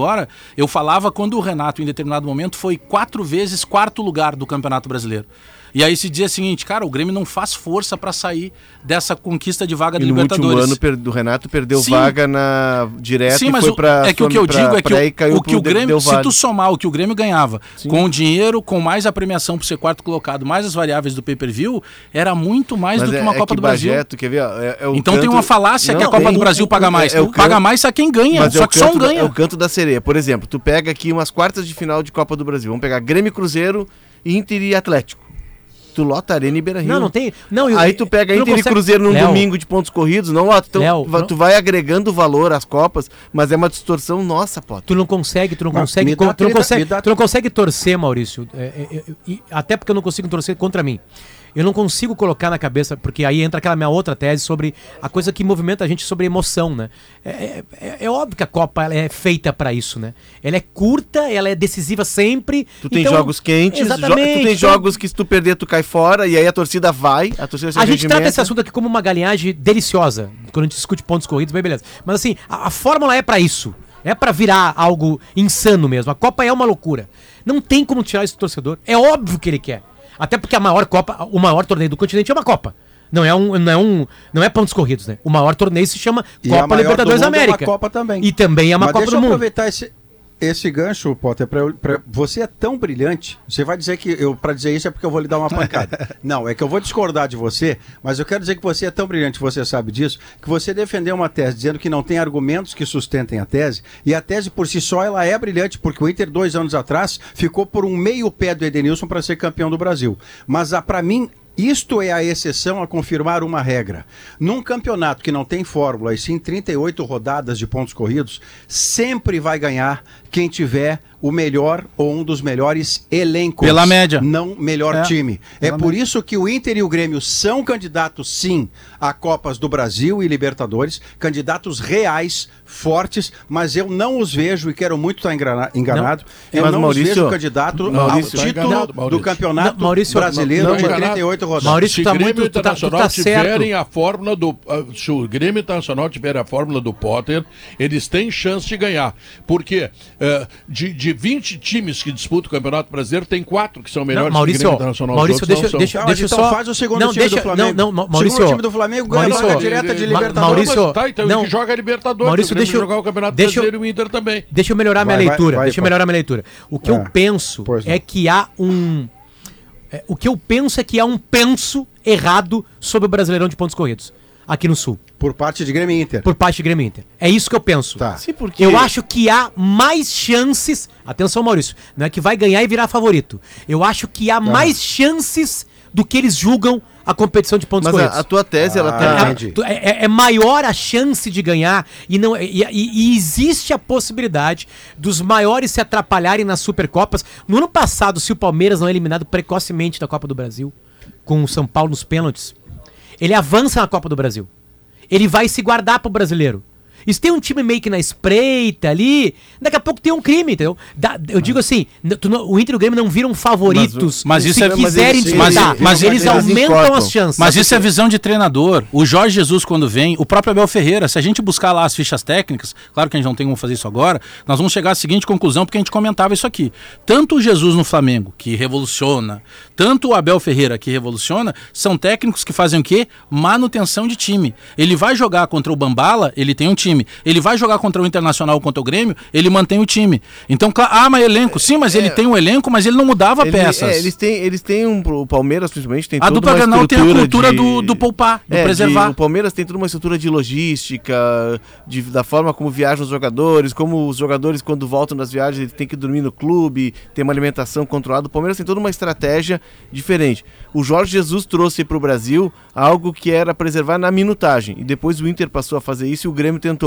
eu falava quando o Renato em determinado momento foi quatro vezes quarto lugar do Campeonato Brasileiro. E aí se dizia o seguinte, cara, o Grêmio não faz força para sair dessa conquista de vaga E de no último Libertadores. ano do Renato perdeu Sim. vaga na direta Sim, e mas foi o- pra é que o que eu pra- digo é que e o, o que o Grêmio, se tu somar o que o Grêmio ganhava com o dinheiro, com mais a premiação por ser quarto colocado, mais as variáveis do pay-per-view, era muito mais Mas do que é- uma é Copa que do Brasil. Quer ver? é- é o Então tem canto- uma falácia que a Não, Copa tem- do Brasil paga mais. é o paga canto- mais a quem ganha, Mas é só o que só um canto da- ganha. É o canto da sereia. Por exemplo, tu pega aqui umas quartas de final de Copa do Brasil. Vamos pegar Grêmio e Cruzeiro, Inter e Atlético. Tu lota Arena e Beira Rio. Não, não tem. Não, e- Aí tu pega não Inter e consegue- Cruzeiro num Léo, domingo de pontos corridos, não lota. Então Léo, tu, vai, não- tu vai agregando valor às Copas, mas é uma distorção nossa, pô. Tu não consegue, tu não Mas consegue, tu não consegue, tu não consegue torcer, Maurício. É, é, é, e até porque eu não consigo torcer contra mim. Eu não consigo colocar na cabeça, porque aí entra aquela minha outra tese sobre a coisa que movimenta a gente sobre emoção, né? É, é- é- é óbvio que a Copa é feita pra isso, né? Ela é curta, ela é decisiva sempre. Tu tem então- jogos quentes, jo- tu tem então- jogos que se tu perder, tu cai fora, e aí a torcida vai, a torcida A gente trata esse assunto aqui como uma galinhagem deliciosa, quando a gente discute pontos corridos, bem beleza. Mas assim, a, a fórmula é pra isso. É pra virar algo insano mesmo. A Copa é uma loucura. Não tem como tirar isso do torcedor. É óbvio que ele quer. Até porque a maior Copa, o maior torneio do continente é uma Copa. Não é um, não é um, não é pontos corridos, né? O maior torneio se chama E Copa Libertadores do mundo é uma América. Copa também. E também é uma Mas Copa deixa do eu Mundo. aproveitar esse, esse gancho, Potter, pra, eu- pra- você é tão brilhante. Você vai dizer que eu para dizer isso é porque eu vou lhe dar uma pancada. (laughs) Não, é que eu vou discordar de você, mas eu quero dizer que você é tão brilhante, você sabe disso, que você defendeu uma tese dizendo que não tem argumentos que sustentem a tese, e a tese por si só ela é brilhante, porque o Inter dois anos atrás ficou por um meio pé do Edenilson para ser campeão do Brasil. Mas para mim isto é a exceção a confirmar uma regra. Num campeonato que não tem fórmula, e sim 38 rodadas de pontos corridos, sempre vai ganhar quem tiver o melhor ou um dos melhores elencos. Pela média. Não melhor É, time. É por isso que o Inter e o Grêmio são candidatos, sim, a Copas do Brasil e Libertadores, candidatos reais, fortes, mas eu não os vejo, e quero muito estar enganado, eu Mas, não Maurício, os vejo candidato Maurício, ao tá título enganado, Maurício. do Campeonato Não, Maurício, Brasileiro não, de enganado. 38 Maurício, se tá o Grêmio muito- tu tá- tu Internacional tá certo. tiverem a fórmula do. ah, Se o Grêmio Internacional tiver a fórmula do Potter, eles têm chance de ganhar. Porque eh, de, de 20 times que disputam o Campeonato Brasileiro, tem quatro que são melhores Não, Maurício, que o Grêmio Internacional. Maurício, outros não deixa, são. deixa, Tá, deixa então só. faz o segundo não, time deixa, do Flamengo. Não, não, O Maurício. segundo time do Flamengo ganha Maurício, vaga direta de Libertadores. Maurício, tá, então não, ele joga a Libertadores. Maurício, deixa eu- jogar o Campeonato deixa Brasileiro e o Inter também. Deixa eu melhorar Vai, minha vai, leitura. vai, deixa eu melhorar minha leitura. O que É. eu penso Pois não. é que há um. É, o que eu penso é que há um penso errado sobre o Brasileirão de pontos corridos. Aqui no Sul. Por parte de Grêmio Inter. Por parte de Grêmio Inter. É isso que eu penso. Tá. Sim, porque... Eu acho que há mais chances. Atenção, Maurício. Não é que vai ganhar e virar favorito. Eu acho que há mais chances do que eles julgam a competição de pontos Mas corridos. a, a tua tese, ela Ah, tá... entendi. É, é- é maior a chance de ganhar e, não, e, e- e existe a possibilidade dos maiores se atrapalharem nas Supercopas. No ano passado, se o Palmeiras não é eliminado precocemente da Copa do Brasil, com o São Paulo nos pênaltis, ele avança na Copa do Brasil. Ele vai se guardar pro brasileiro. Se tem um time meio que na espreita ali, daqui a pouco tem um crime, entendeu? Da- eu digo assim, não- o Inter e o Grêmio não viram favoritos Mas isso se é- mas quiserem eles- disputar. eles- mas eles eles aumentam encorpam. as chances. Mas isso é visão de treinador. O Jorge Jesus, quando vem, o próprio Abel Ferreira, se a gente buscar lá as fichas técnicas, claro que a gente não tem como fazer isso agora, nós vamos chegar à seguinte conclusão, porque a gente comentava isso aqui. Tanto o Jesus no Flamengo, que revoluciona, tanto o Abel Ferreira, que revoluciona, são técnicos que fazem o quê? Manutenção de time. Ele vai jogar contra o Bambala, ele tem um time. Ele vai jogar contra o Internacional, contra o Grêmio, ele mantém o time. Então, ah, mas elenco. Sim, mas ele tem um elenco, mas ele não mudava Ele- peças. é, eles têm, eles têm um, o Palmeiras principalmente tem A toda dupla uma Granal tem a cultura de- do, do poupar, do É, de- preservar. o Palmeiras tem toda uma estrutura de logística, de- da forma como viajam os jogadores, como os jogadores quando voltam das viagens eles têm que dormir no clube, tem uma alimentação controlada. O Palmeiras tem toda uma estratégia diferente. O Jorge Jesus trouxe para o Brasil algo que era preservar na minutagem e depois o Inter passou a fazer isso e o Grêmio tentou,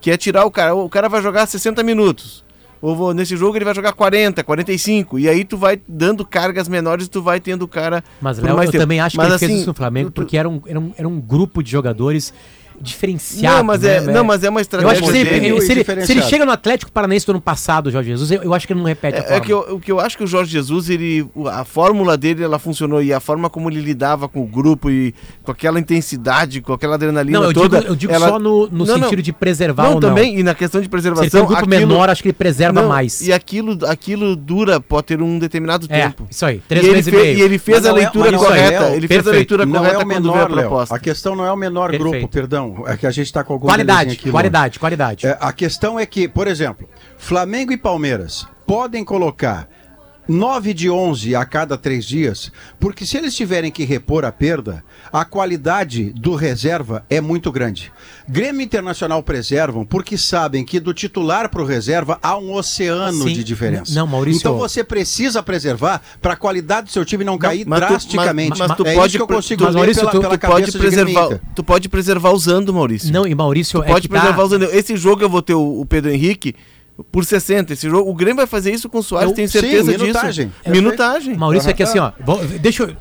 que é tirar o cara. O cara vai jogar 60 minutos. Ou vou- nesse jogo ele vai jogar 40, 45. E aí tu vai dando cargas menores e tu vai tendo o cara. Mas, Léo, eu tempo. também acho Mas, que ele fez assim, isso no Flamengo tu- porque era um, era, um, era um grupo de jogadores diferenciado. Não, mas é, né, não, mas é uma Eu estratégia acho que se ele, se, ele, se ele chega no Atlético Paranaense do ano passado, Jorge Jesus, eu, eu acho que ele não repete a É, é que eu, o que eu acho que o Jorge Jesus, ele, a fórmula dele, ela funcionou e a forma como ele lidava com o grupo e com aquela intensidade, com aquela adrenalina Não, eu toda. digo, eu digo ela- só no, no Não, não. sentido de preservar não, ou não. também, e na questão de Se preservação. ele tem um grupo aquilo- menor, acho que ele preserva não, mais. E aquilo, aquilo dura, pode ter um determinado É, tempo. isso aí, E três ele, meses e fe- meio. e ele fez Mas a não é- leitura não é, correta. Ele fez a leitura Não correta é o quando veio a proposta. A questão não é o menor grupo, perdão. É que a gente está com algum Qualidade, aqui, qualidade, qualidade. É, a questão é que, por exemplo, Flamengo e Palmeiras podem colocar 9 de 11 a cada três dias, porque se eles tiverem que repor a perda, a qualidade do reserva é muito grande. Grêmio Internacional preservam porque sabem que do titular para o reserva há um oceano Sim. de diferença. Não, Maurício- Então você precisa preservar para a qualidade do seu time não cair Mas tu- drasticamente. mas- mas tu é pode isso que eu consigo mas, ler Maurício, pela, tu- pela Tu pode, preservar, tu pode preservar usando, Maurício. Não, e Maurício, é pode que tá- preservar usando. Esse jogo eu vou ter o, o Pedro Henrique por 60. Esse jogo, o Grêmio vai fazer isso com o Soares, Eu- tenho sim, certeza minutagem. disso. Minutagem. Maurício, é que assim, ó, vou- deixa eu.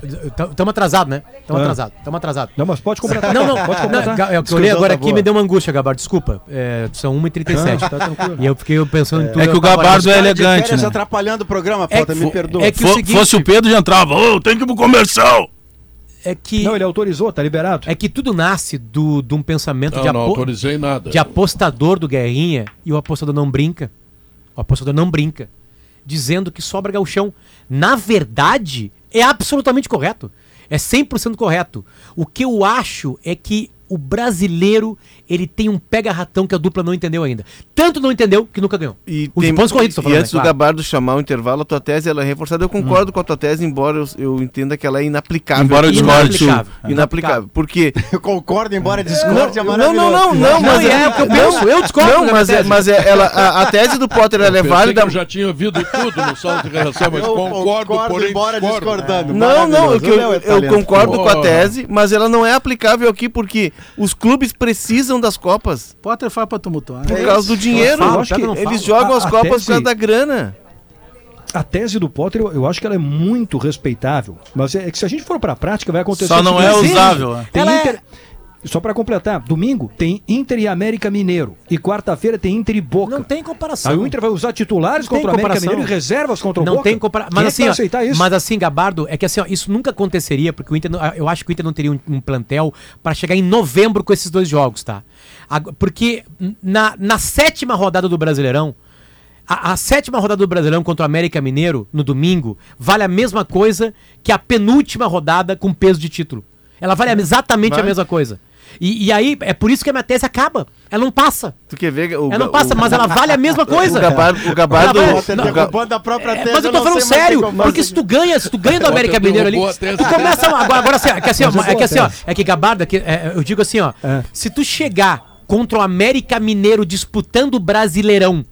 Estamos atrasados, né? Estamos Ah. atrasados, estamos atrasados. Não, mas pode completar. Não, não, pode não, completar. Ga- é o que eu Discussão li agora tá aqui boa. me deu uma angústia, Gabardo. Desculpa. É, são 1h37. Não, tá tranquilo. E eu fiquei pensando em tudo. É que o Gabardo é elegante, férias né? atrapalhando o programa, É Pauta, que me perdoa. é que o seguinte- fosse o Pedro já entrava, ô, tem que ir pro comercial. É que, Não, ele autorizou, tá liberado. é que tudo nasce do, de um pensamento Não, de, não apo- autorizei nada. de apostador do Guerrinha e o apostador não brinca. O apostador não brinca. Dizendo que sobra gauchão. Na verdade, é absolutamente correto. É 100% correto. O que eu acho é que o brasileiro, ele tem um pega-ratão que a dupla não entendeu ainda. Tanto não entendeu que nunca ganhou. E, Os tem- pontos corridos, tô e falando, antes né? do Claro. Gabardo chamar o intervalo, a tua tese ela é reforçada. Eu concordo com a tua tese, embora eu, eu entenda que ela é inaplicável. Embora eu discorde. Inaplicável. Inaplicável. Porque (laughs) Eu concordo, embora discorde, é não, não, não, maravilhoso. não, Não, mas e é o que eu penso, eu discordo Não, mas, é, mas é, ela, a, a tese do Potter (laughs) ela é válida. eu já tinha ouvido tudo no salto de redação, mas Eu concordo, porém embora discordo. discordando. Não, não, Maravilhoso. eu, é concordo com a tese, mas ela não é aplicável aqui porque os clubes precisam das copas Potter faz pra tumultuar. por causa do dinheiro. falo, Eles jogam A- as a copas por tese- causa da grana. A tese do Potter, eu, eu acho que ela é muito respeitável. Mas é que se a gente for pra prática, vai acontecer. Só não é usável, né? Tem Ela é- Inter... Só pra completar, domingo tem Inter e América Mineiro. E quarta-feira tem Inter e Boca. Não tem comparação. Aí o Inter vai usar titulares Não contra o América comparação. Mineiro e reservas contra o não Boca? tem comparação. Mas é assim, aceitar isso? mas assim, Gabardo, é que assim, ó, isso nunca aconteceria, porque o Inter, não- eu acho que o Inter não teria um, um plantel para chegar em novembro com esses dois jogos, tá? Porque na, na sétima rodada do Brasileirão, a, a sétima rodada do Brasileirão contra o América Mineiro, no domingo, vale a mesma coisa que a penúltima rodada com peso de título. Ela vale exatamente a mesma coisa. E, e aí, é por isso que a minha tese acaba. Ela não passa. Tu quer ver o Ela não o- passa, mas ela vale a mesma (laughs) coisa. O Gabardo, o Gabardo, tá o a própria É, tese. mas eu tô falando sério, porque se tu ganha, se tu ganha do América Mineiro ali, tu começa (laughs) agora, agora assim, é que assim, ó, é que assim, ó, vou é que Gabardo, é que, é, eu digo assim, ó, É. se tu chegar contra o América Mineiro disputando o Brasileirão,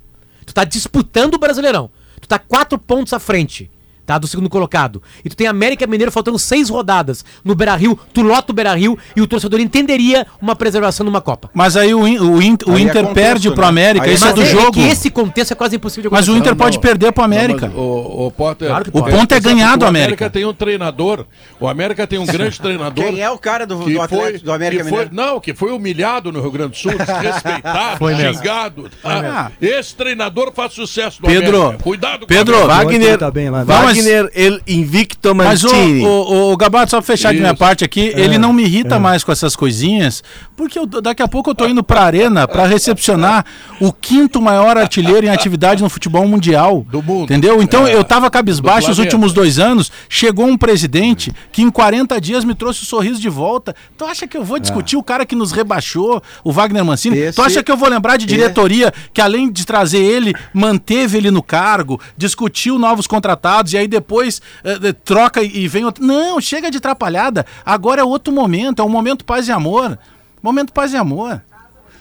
tu tá disputando o Brasileirão, tu tá quatro pontos à frente. Tá, do segundo colocado. E tu tem América Mineiro faltando seis rodadas no Beira Rio, tu lota o Beira Rio e o torcedor entenderia uma preservação numa Copa. Mas aí o, In- o, In- o Aí é Inter contexto, perde né? pro América, Aí é isso é Mas do é, jogo. que esse contexto é quase impossível de Mas o acontecer. Inter pode perder pro América. Não, o, o Potter. Claro O ponto é ganhar do o América. tem um treinador. O América tem um (laughs) grande treinador. Quem é o cara do, que do Atlético foi, do América que foi- Mineiro? Não, que foi humilhado no Rio Grande do Sul, desrespeitado, (laughs) Foi xingado. tá? mesmo. Esse treinador faz sucesso no Pedro, América. Cuidado Pedro, com a América. Wagner Wagner, tá bem lá? Wagner, ele invicto Mas o, o, o Gabato, só pra fechar de minha Isso. parte aqui, ele não me irrita mais com essas coisinhas, porque eu- daqui a pouco eu tô indo pra arena pra recepcionar o quinto maior artilheiro em atividade no futebol mundial. Do mundo. Entendeu? Então É, eu tava cabisbaixo os últimos dois anos, chegou um presidente que em 40 dias me trouxe o sorriso de volta. Tu acha que eu vou discutir o cara que nos rebaixou, o Wagner Mancini? Esse- Tu acha que eu vou lembrar de diretoria que além de trazer ele, manteve ele no cargo, discutiu novos contratados e aí depois eh, troca e vem outro. Não, chega de atrapalhada. Agora é outro momento, é um momento paz e amor. Momento paz e amor.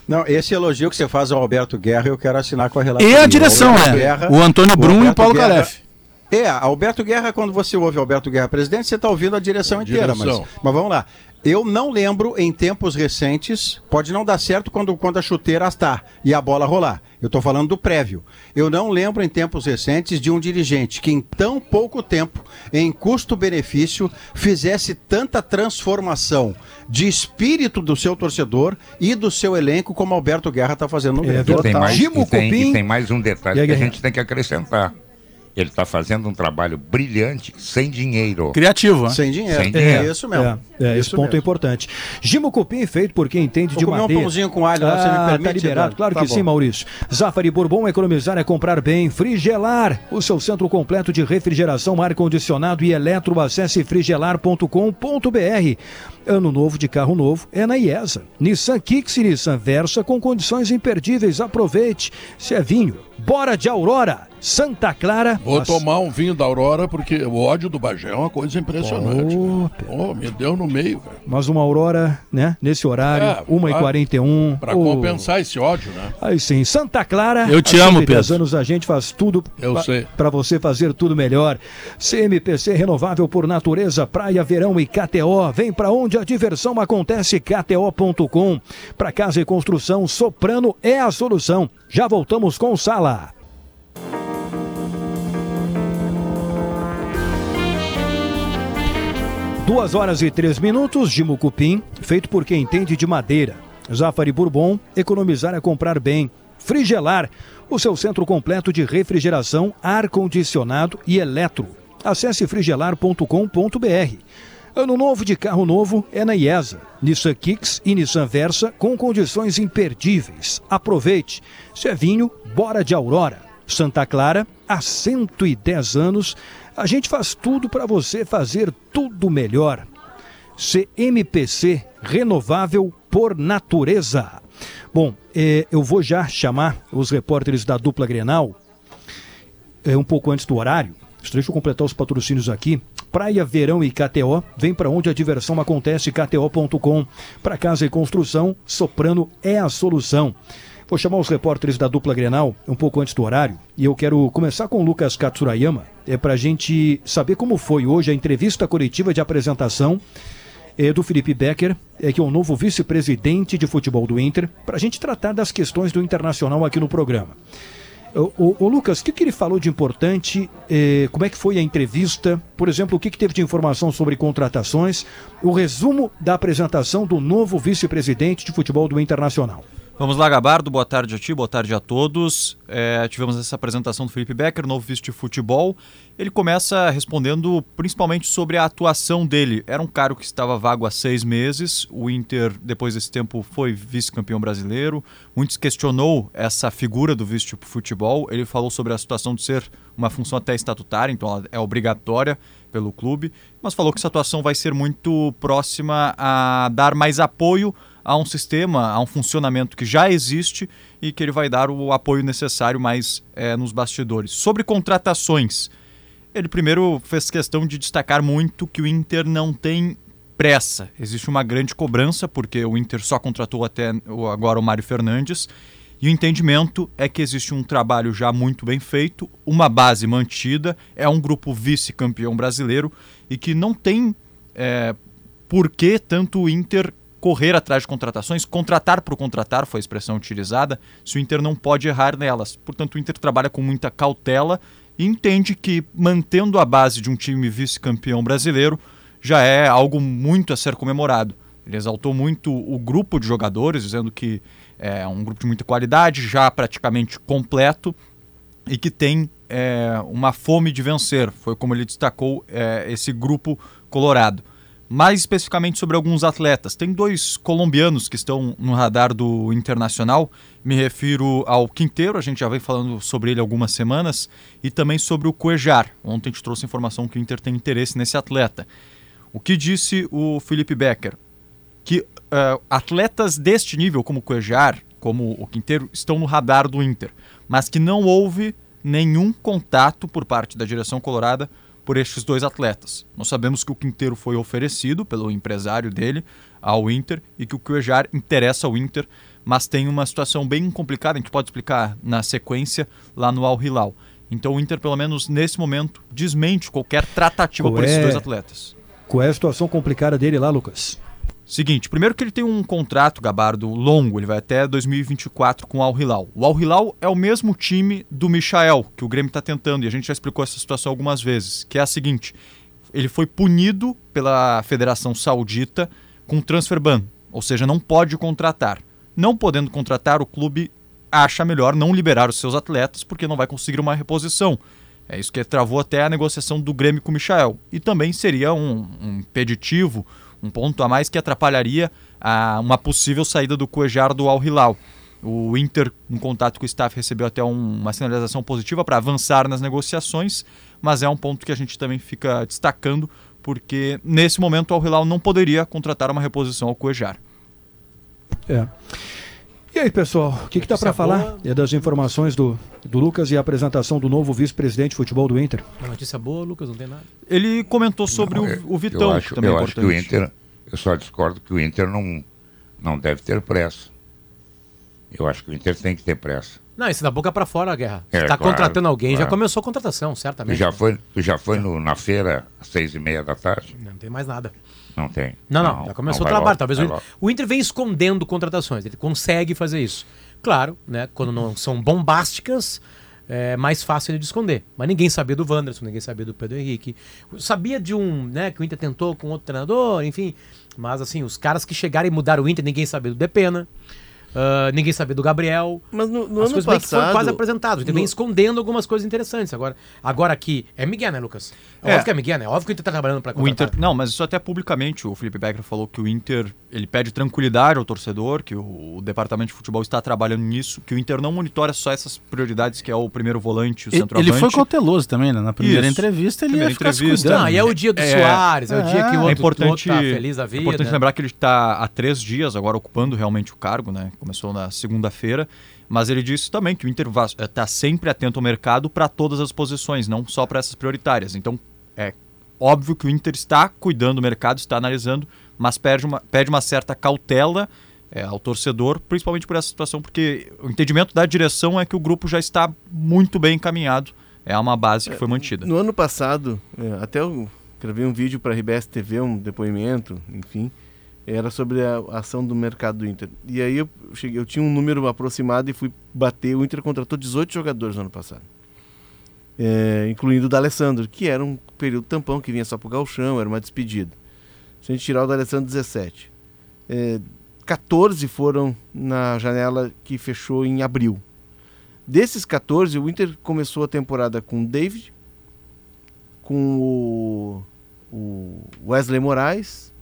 Não, esse elogio que você faz ao Alberto Guerra, eu quero assinar com a relação. E a direção, né? Guerra- O Antônio Brum e o Paulo Guerra- Calef. É, Alberto Guerra, quando você ouve Alberto Guerra presidente, você está ouvindo a direção inteira. Mas, mas vamos lá. Eu não lembro em tempos recentes, pode não dar certo quando, quando a chuteira está e a bola rolar. Eu estou falando do prévio. Eu não lembro em tempos recentes de um dirigente que em tão pouco tempo, em custo-benefício, fizesse tanta transformação de espírito do seu torcedor e do seu elenco como Alberto Guerra está fazendo no É Grêmio. E tem, mais, e, tem, e tem mais um detalhe aí, que a gente tem que acrescentar. Ele está fazendo um trabalho brilhante, sem dinheiro. Criativo, né? Sem dinheiro. Sem dinheiro. É isso mesmo. É, é, esse Isso ponto é mesmo. importante. Gimo Cupim, feito por quem entende Vou de comer um madeira. pãozinho com alho lá, você me Ah, permite, Tá liberado, claro Tá que bom. sim, Maurício. Zafari Bourbon, economizar é comprar bem. Frigelar, o seu centro completo de refrigeração, ar-condicionado e eletro. Acesse frigelar.com.br. Ano novo de carro novo é na IESA. Nissan Kicks e Nissan Versa com condições imperdíveis. Aproveite. Se é vinho, bora de Aurora. Santa Clara. Vou Mas- tomar um vinho da Aurora, porque o ódio do Bagé é uma coisa impressionante. Ô, Oh, me deu no meio, cara. Mas uma Aurora, né? Nesse horário, É, 1h41. Pra Ô, compensar esse ódio, né? Aí sim, Santa Clara. Eu te amo, 110 Pedro. anos a gente faz tudo Eu pa- sei. pra você fazer tudo melhor. CMPC renovável por natureza, praia, verão e KTO. Vem pra onde a diversão acontece, KTO.com. Pra casa e construção, Soprano é a solução. Já voltamos com o Sala. Duas horas e três minutos de Mucupim, feito por quem entende de madeira. Zafari Bourbon, economizar é comprar bem. Frigelar, o seu centro completo de refrigeração, ar-condicionado e eletro. Acesse frigelar.com.br. Ano novo de carro novo é na IESA. Nissan Kicks e Nissan Versa com condições imperdíveis. Aproveite. Se é vinho, bora de Aurora. Santa Clara, há 110 anos, a gente faz tudo para você fazer tudo melhor. CMPC Renovável por natureza. Bom, eh, eu vou já chamar os repórteres da dupla Grenal eh, um pouco antes do horário. Deixa eu completar os patrocínios aqui. Praia, Verão e KTO. Vem para onde a diversão acontece, kto.com. Para casa e construção, Soprano é a solução. Vou chamar os repórteres da dupla Grenal um pouco antes do horário e eu quero começar com o Lucas Katsurayama, é para a gente saber como foi hoje a entrevista coletiva de apresentação é, do Felipe Becker, é, que é o novo vice-presidente de futebol do Inter, para a gente tratar das questões do Internacional aqui no programa. O, Lucas, o que, que, ele falou de importante? Eh, como é que foi a entrevista? Por exemplo, o que, que, teve de informação sobre contratações? O resumo da apresentação do novo vice-presidente de futebol do Internacional. Vamos lá, Gabardo. Boa tarde a ti, boa tarde a todos. É, tivemos essa apresentação do Felipe Becker, novo vice de futebol. Ele começa respondendo principalmente sobre a atuação dele. Era um cargo que estava vago há seis meses. O Inter, depois desse tempo, foi vice-campeão brasileiro. Muitos questionou essa figura do vice de futebol. Ele falou sobre a situação de ser uma função até estatutária, então ela é obrigatória pelo clube. Mas falou que essa atuação vai ser muito próxima a dar mais apoio a um sistema, a um funcionamento que já existe e que ele vai dar o apoio necessário mais é, nos bastidores. Sobre contratações, ele primeiro fez questão de destacar muito que o Inter não tem pressa. Existe uma grande cobrança, porque o Inter só contratou até agora o Mário Fernandes. E o entendimento é que existe um trabalho já muito bem feito, uma base mantida, é um grupo vice-campeão brasileiro e que não tem é, por que tanto o Inter correr atrás de contratações, contratar por contratar foi a expressão utilizada, se o Inter não pode errar nelas. Portanto, o Inter trabalha com muita cautela e entende que mantendo a base de um time vice-campeão brasileiro já é algo muito a ser comemorado. Ele exaltou muito o grupo de jogadores, dizendo que é um grupo de muita qualidade, já praticamente completo e que tem é, uma fome de vencer. Foi como ele destacou é, esse grupo colorado mais especificamente sobre alguns atletas. Tem dois colombianos que estão no radar do Internacional. Me refiro ao Quinteiro, a gente já vem falando sobre ele algumas semanas, e também sobre o Cuejar. Ontem gente trouxe informação que o Inter tem interesse nesse atleta. O que disse o Felipe Becker? Que uh, atletas deste nível, como o Cuejar, como o Quinteiro, estão no radar do Inter, mas que não houve nenhum contato por parte da direção colorada por estes dois atletas. Nós sabemos que o Quinteiro foi oferecido pelo empresário dele ao Inter e que o Cuejar interessa ao Inter, mas tem uma situação bem complicada, a gente pode explicar na sequência lá no Al Hilal. Então o Inter, pelo menos nesse momento, desmente qualquer tratativa Qual por esses dois atletas. Qual é a situação complicada dele lá, Lucas? Seguinte, primeiro que ele tem um contrato, Gabardo, longo, ele vai até 2024 com o Al Hilal. O Al Hilal é o mesmo time do Michael, que o Grêmio está tentando, e a gente já explicou essa situação algumas vezes, que é a seguinte, ele foi punido pela Federação Saudita com transfer ban, ou seja, não pode contratar. Não podendo contratar, o clube acha melhor não liberar os seus atletas porque não vai conseguir uma reposição. É isso que travou até a negociação do Grêmio com o Michael. E também seria um, um impeditivo, um ponto a mais que atrapalharia a, uma possível saída do Cuejar do Al Hilal. O Inter, em contato com o staff, recebeu até um, uma sinalização positiva para avançar nas negociações, mas é um ponto que a gente também fica destacando, porque nesse momento o Al Hilal não poderia contratar uma reposição ao Cuejar. É. E aí, pessoal, o que, que dá para falar é das informações do, do Lucas e a apresentação do novo vice-presidente de futebol do Inter? Uma notícia boa, Lucas, não tem nada. Ele comentou sobre não, o, o Vitão, eu acho, também eu é acho que o Inter, eu só discordo que o Inter não, não deve ter pressa. Eu acho que o Inter tem que ter pressa. Não, isso da boca para fora, Guerra. Você está é, claro, contratando alguém, claro. já começou a contratação, certamente. Tu já foi, tu já foi no, na feira às seis e meia da tarde? Não tem mais nada. Não tem. Não, não, não já começou não, o trabalho. Logo, Talvez o, o, Inter vem escondendo contratações, ele consegue fazer isso. Claro, né, quando não são bombásticas, é mais fácil de esconder. Mas ninguém sabia do Wanderson, ninguém sabia do Pedro Henrique. Sabia de um, né, que o Inter tentou com outro treinador, enfim. Mas assim, os caras que chegaram e mudaram o Inter, ninguém sabia do Depena. Ah, ninguém sabia do Gabriel. Mas no, no As ano coisas meio que foram passado. quase apresentadas. Vem no- escondendo algumas coisas interessantes. Agora, agora aqui, é Miguel, né, Lucas? É, É. óbvio que é Miguel, né? Óbvio que o Inter tá trabalhando pra O Inter, não, mas isso até publicamente o Felipe Becker falou que o Inter ele pede tranquilidade ao torcedor, que o, o departamento de futebol está trabalhando nisso, que o Inter não monitora só essas prioridades que é o primeiro volante, o Ele- centroavante. Ele foi cauteloso também, né? Na primeira Isso. entrevista ele Primeira ia entrevista. Não, e é o dia do É. Soares, é o dia que o É outro, é importante, outro tá feliz da é vida. importante lembrar que ele está há três dias agora ocupando realmente o cargo, né? Começou na segunda-feira, mas ele disse também que o Inter está sempre atento ao mercado para todas as posições, não só para essas prioritárias. Então é óbvio que o Inter está cuidando do mercado, está analisando, mas pede uma, pede uma certa cautela é, ao torcedor, principalmente por essa situação, porque o entendimento da direção é que o grupo já está muito bem encaminhado. É uma base que foi mantida. No ano passado, é, até eu gravei um vídeo para a RBS TV, um depoimento, enfim, era sobre a ação do mercado do Inter. E aí eu, cheguei, eu tinha um número aproximado e fui bater. O Inter contratou 18 jogadores no ano passado, É, incluindo o D'Alessandro, que era um período tampão que vinha só pro galchão, era uma despedida. Se a gente tirar o D'Alessandro, 17. É, 14 foram na janela que fechou em abril. Desses 14, o Inter começou a temporada com o David, com o, o Wesley Moraes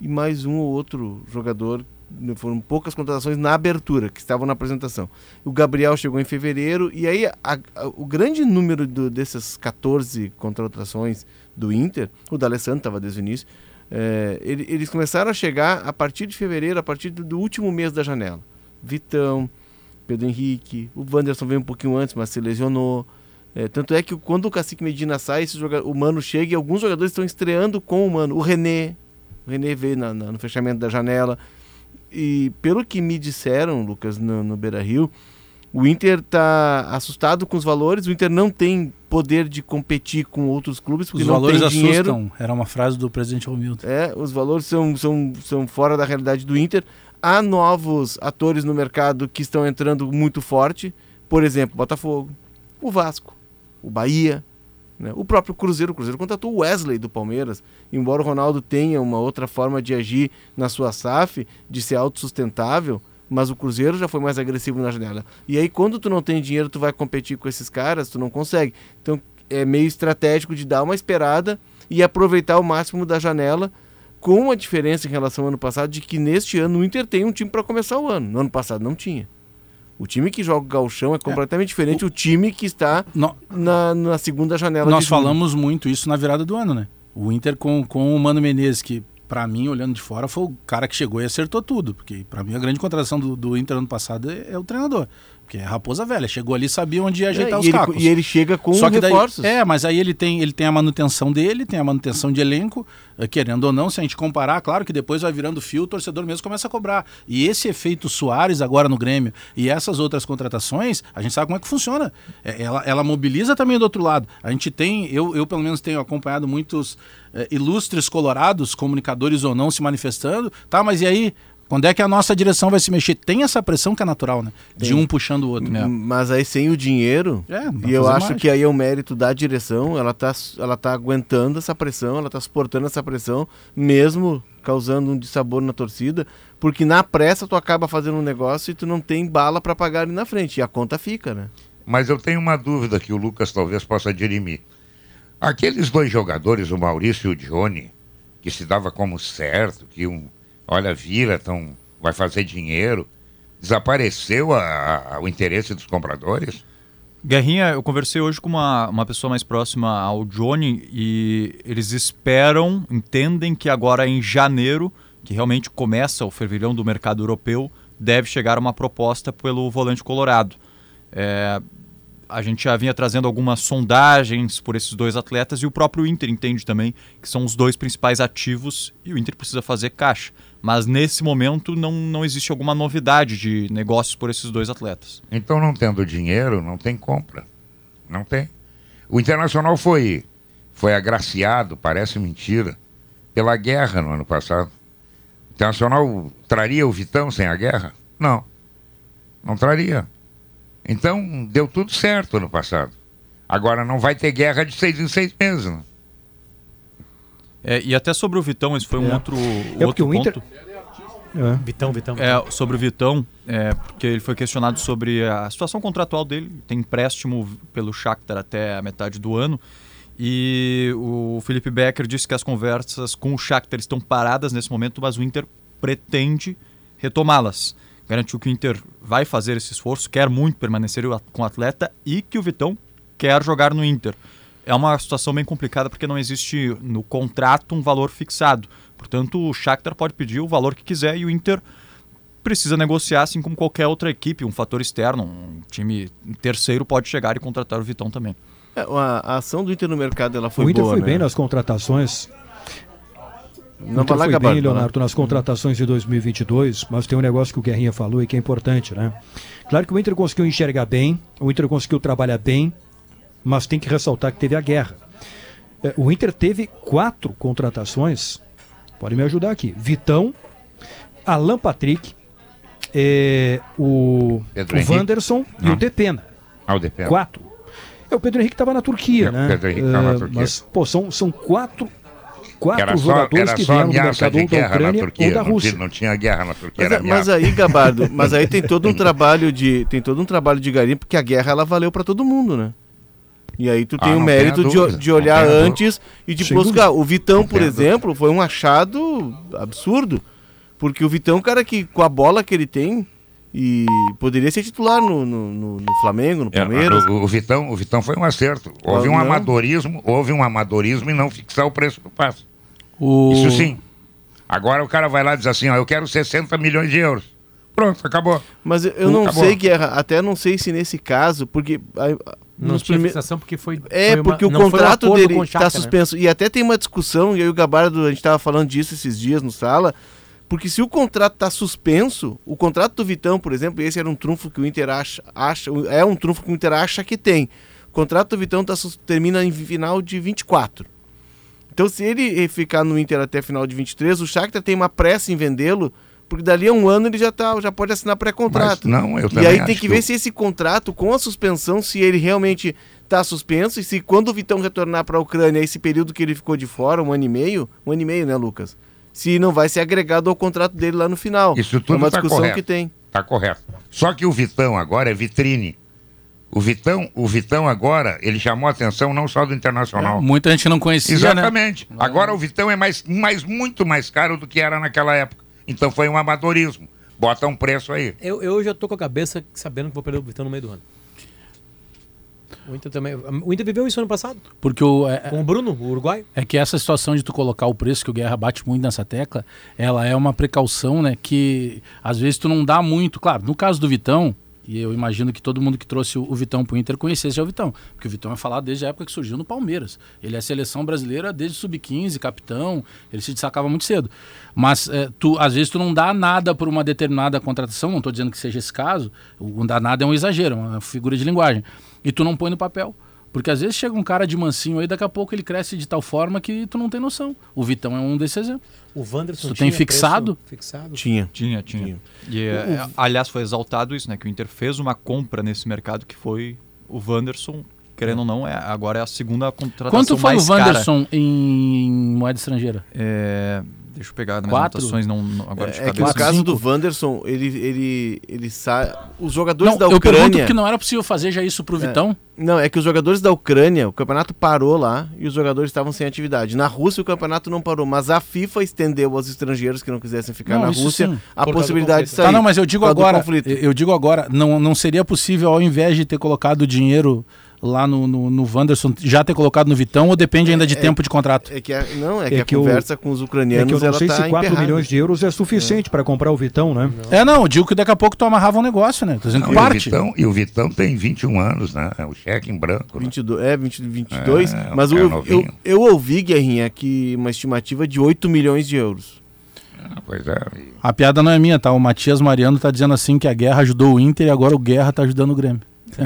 e mais um ou outro jogador. né, Foram poucas contratações na abertura, que estavam na apresentação. O Gabriel chegou em fevereiro, e aí a- a- o grande número do- dessas 14 contratações do Inter, o D'Alessandro estava desde o início, é, ele- eles começaram a chegar a partir de fevereiro, a partir do, do último mês da janela. Vitão, Pedro Henrique, o Wanderson veio um pouquinho antes, mas se lesionou. É, tanto é que quando o Cacique Medina sai, esse o Mano chega e alguns jogadores estão estreando com o Mano. O René, René veio na- na- no fechamento da janela. E pelo que me disseram, Lucas, no, no Beira Rio, o Inter está assustado com os valores. O Inter não tem poder de competir com outros clubes porque Os não valores tem dinheiro. assustam. Era uma frase do presidente Romildo. É, os valores são, são, são fora da realidade do Inter. Há novos atores no mercado que estão entrando muito forte. Por exemplo, Botafogo, o Vasco, o Bahia, né? o próprio Cruzeiro. O Cruzeiro contratou o Wesley do Palmeiras. Embora o Ronaldo tenha uma outra forma de agir na sua SAF, de ser autossustentável, mas o Cruzeiro já foi mais agressivo na janela. E aí, quando tu não tem dinheiro, tu vai competir com esses caras, tu não consegue. Então, é meio estratégico de dar uma esperada e aproveitar o máximo da janela, com a diferença em relação ao ano passado, de que neste ano o Inter tem um time para começar o ano. No ano passado não tinha. O time que joga o gauchão é completamente diferente do time que está No- na, na segunda janela Nós falamos muito isso na virada do ano, né? O Inter com, com o Mano Menezes, que pra mim, olhando de fora, foi o cara que chegou e acertou tudo. Porque pra mim a grande contratação do, do Inter ano passado é, é o treinador. Porque é raposa velha. Chegou ali sabia onde ia ajeitar É, os e, ele, cacos. e ele chega com Só que daí, reforços. é, mas aí ele tem, ele tem a manutenção dele, tem a manutenção de elenco, eh, querendo ou não, se a gente comparar, claro que depois vai virando fio, o torcedor mesmo começa a cobrar. E esse efeito Soares agora no Grêmio e essas outras contratações, a gente sabe como é que funciona. É, Ela, ela mobiliza também do outro lado. A gente tem, eu, eu pelo menos tenho acompanhado muitos eh, ilustres colorados, comunicadores ou não, se manifestando. Tá, mas e aí? Quando é que a nossa direção vai se mexer? Tem essa pressão que é natural, né? De Tem. um puxando o outro. M- Mas aí sem o dinheiro, É, e eu acho mais. que aí é o mérito da direção, ela tá, ela tá aguentando essa pressão, ela tá suportando essa pressão, mesmo causando um dissabor na torcida, porque na pressa tu acaba fazendo um negócio e tu não tem bala para pagar ali na frente, e a conta fica, né? Mas eu tenho uma dúvida que o Lucas talvez possa dirimir. Aqueles dois jogadores, o Maurício e o Johnny, que se dava como certo, que um, olha, vira, tão, vai fazer dinheiro, desapareceu a- a- o interesse dos compradores? Guerrinha, eu conversei hoje com uma, uma pessoa mais próxima ao Johnny e eles esperam, entendem que agora em janeiro, que realmente começa o fervilhão do mercado europeu, deve chegar uma proposta pelo volante colorado. É, a gente já vinha trazendo algumas sondagens por esses dois atletas e o próprio Inter entende também que são os dois principais ativos e o Inter precisa fazer caixa. Mas nesse momento não, não existe alguma novidade de negócios por esses dois atletas. Então, não tendo dinheiro, não tem compra. Não tem. O Internacional foi, foi agraciado, parece mentira, pela guerra no ano passado. O Internacional traria o Vitão sem a guerra? Não. Não traria. Então, deu tudo certo ano passado. Agora não vai ter guerra de seis em seis meses. Né? É, e até sobre o Vitão, esse foi um É. outro, É outro o Inter- ponto. É. Vitão, Vitão. É, sobre o Vitão, é, porque ele foi questionado sobre a situação contratual dele. Tem empréstimo pelo Shakhtar até a metade do ano. E o Felipe Becker disse que as conversas com o Shakhtar estão paradas nesse momento, mas o Inter pretende retomá-las. Garantiu que o Inter vai fazer esse esforço, quer muito permanecer com o atleta e que o Vitão quer jogar no Inter. É uma situação bem complicada porque não existe no contrato um valor fixado. Portanto, o Shakhtar pode pedir o valor que quiser e o Inter precisa negociar assim como qualquer outra equipe, um fator externo, um time terceiro pode chegar e contratar o Vitão também. É, a, a ação do Inter no mercado ela foi o Inter boa, foi né? bem nas contratações. Não Inter foi bem. Leonardo, nas contratações de 2022, mas tem um negócio que o Guerrinha falou e que é importante, né? Claro que o Inter conseguiu enxergar bem, o Inter conseguiu trabalhar bem, mas tem que ressaltar que teve a guerra. É, O Inter teve quatro contratações, pode me ajudar aqui, Vitão, Alan Patrick, é, o, Pedro o Henrique? Wanderson e Não. o Depena. Ah, o Depena. Quatro. É, o Pedro Henrique estava na Turquia, É, o né? Pedro Henrique tava na É, Turquia. Mas, pô, são, são quatro, quatro Era só, jogadores era que só vieram do mercado de ou da na Ucrânia Turquia. ou da não, Rússia. tinha, não tinha guerra na Turquia, Mas, era mas aí, Gabardo, mas aí tem todo um (laughs) trabalho de tem todo um trabalho de garimpo porque a guerra ela valeu para todo mundo, né? E aí tu Ah, tem o mérito de, de olhar antes e de Sem buscar. O Vitão, Não por exemplo, foi um achado absurdo, porque o Vitão é um cara que com a bola que ele tem e poderia ser titular no, no, no- no Flamengo, no É, Palmeiras. o, o Vitão, o Vitão foi um acerto. Houve Ah, um não. amadorismo, houve um amadorismo em não fixar o preço do passe. O... Isso sim. Agora o cara vai lá e diz assim, ó, eu quero 60 milhões de euros. Pronto, acabou. Mas eu- eu não Acabou. sei, Guerra, até não sei se nesse caso, porque Não tinha prime- fixação porque foi. É, foi uma- porque o um contrato acordo dele está né? suspenso. E até tem uma discussão, e aí o Gabardo, a gente estava falando disso esses dias no sala, porque se o contrato está suspenso, o contrato do Vitão, por exemplo, esse era um trunfo que o Inter acha, acha é um trunfo que o Inter acha que tem. O contrato do Vitão tá, termina em final de 24. Então, se ele ficar no Inter até final de 23, o Shakhtar tem uma pressa em vendê-lo, porque dali a um ano ele já, tá, já pode assinar pré-contrato. Não, eu E também aí tem que ver se esse contrato, com a suspensão, se ele realmente está suspenso e se quando o Vitão retornar para a Ucrânia, esse período que ele ficou de fora, um ano e meio, um ano e meio, né, Lucas? Se não vai ser agregado ao contrato dele lá no final. Isso é tudo uma tá discussão correto. que tem. Tá correto. Só que o Vitão agora é vitrine. O Vitão, o Vitão agora, ele chamou a atenção não só do Internacional. Muita gente não conhecia, né? Exatamente. Agora o Vitão é mais, mais, muito mais caro do que era naquela época. Então foi um amadorismo. Bota um preço aí. Eu, eu já tô com a cabeça sabendo que vou perder o Vitão no meio do ano. O Inter também. O Inter viveu isso ano passado. Porque o, é, Com o Bruno, o uruguaio. é que essa situação de tu colocar o preço, que o Guerra bate muito nessa tecla, ela é uma precaução, né? Que às vezes tu não dá muito. Claro, no caso do Vitão, e eu imagino que todo mundo que trouxe o, o Vitão pro Inter conhecesse já o Vitão. Porque o Vitão é falado desde a época que surgiu no Palmeiras. Ele é seleção brasileira desde sub-15, capitão, ele se destacava muito cedo. Mas é, tu, às vezes tu não dá nada por uma determinada contratação, não estou dizendo que seja esse caso, o não dá nada é um exagero, é uma figura de linguagem. E tu não põe no papel. Porque às vezes chega um cara de mansinho aí, daqui a pouco ele cresce de tal forma que tu não tem noção. O Vitão é um desses exemplos. O Wanderson Tu tem tinha fixado? Fixado. Tinha. Tinha, tinha. E, é, aliás, foi exaltado isso, né? Que o Inter fez uma compra nesse mercado que foi o Wanderson. Querendo ou não, é, agora é a segunda contratação Quanto foi o mais cara. Wanderson em moeda estrangeira? É, deixa eu pegar nas Quatro? anotações, não, não- agora de É que cabeça. no caso cinco. do Wanderson, ele, ele, ele sai. Os jogadores Não, da eu pergunto Ucrânia. porque não era possível fazer já isso pro Vitão. Não, é que os jogadores da Ucrânia, o campeonato parou lá e os jogadores estavam sem atividade. Na Rússia o campeonato não parou, mas a FIFA estendeu aos estrangeiros que não quisessem ficar Não, na Rússia sim. a possibilidade de conflito. sair. Tá, não, mas eu digo agora, eu digo agora, não, não seria possível ao invés de ter colocado dinheiro lá no, no, no Wanderson, já ter colocado no Vitão ou depende ainda de tempo de contrato? É que a, não, é, É que a que eu- conversa com os É ucranianos que eu não ela sei tá se 4 emperrada. milhões de euros é suficiente para comprar o Vitão, né? É, não, eu digo que daqui a pouco tu amarrava um negócio, né? Tô dizendo Não, que e, o parte. Vitão, e o Vitão tem 21 anos, né? É o cheque em branco. né? 22, é, 20, 22. É, mas é eu, eu, novinho. eu ouvi, Guerrinha, que uma estimativa de 8 milhões de euros. Ah, pois é. A piada não é minha, tá? O Matias Mariano tá dizendo assim que a guerra ajudou o Inter e agora o Guerra tá ajudando o Grêmio. (laughs)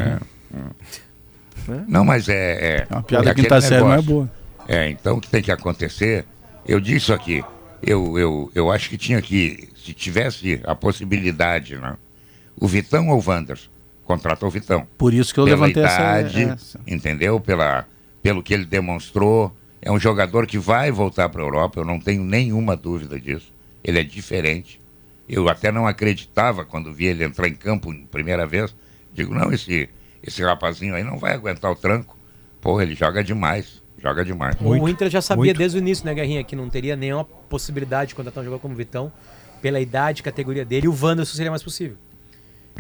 Não, mas é. É uma piada é que tá aquele sério, não é boa. É, então o que tem que acontecer? Eu disse aqui, eu, eu, eu acho que tinha que, se tivesse a possibilidade, né? O Vitão ou o Wanderson? Contrata o Vitão. Por isso que eu Pela levantei idade, essa, essa. entendeu? Pela, pelo que ele demonstrou. É um jogador que vai voltar para a Europa, eu não tenho nenhuma dúvida disso. Ele é diferente. Eu até não acreditava quando vi ele entrar em campo em primeira vez. Digo, não, esse, esse rapazinho aí não vai aguentar o tranco. Porra, ele joga demais. Joga demais. o Inter já sabia muito. desde o início, né, Guerrinha, que não teria nenhuma possibilidade de contratar um jogador como o Vitão, pela idade, categoria dele, e o Wanderson seria mais possível.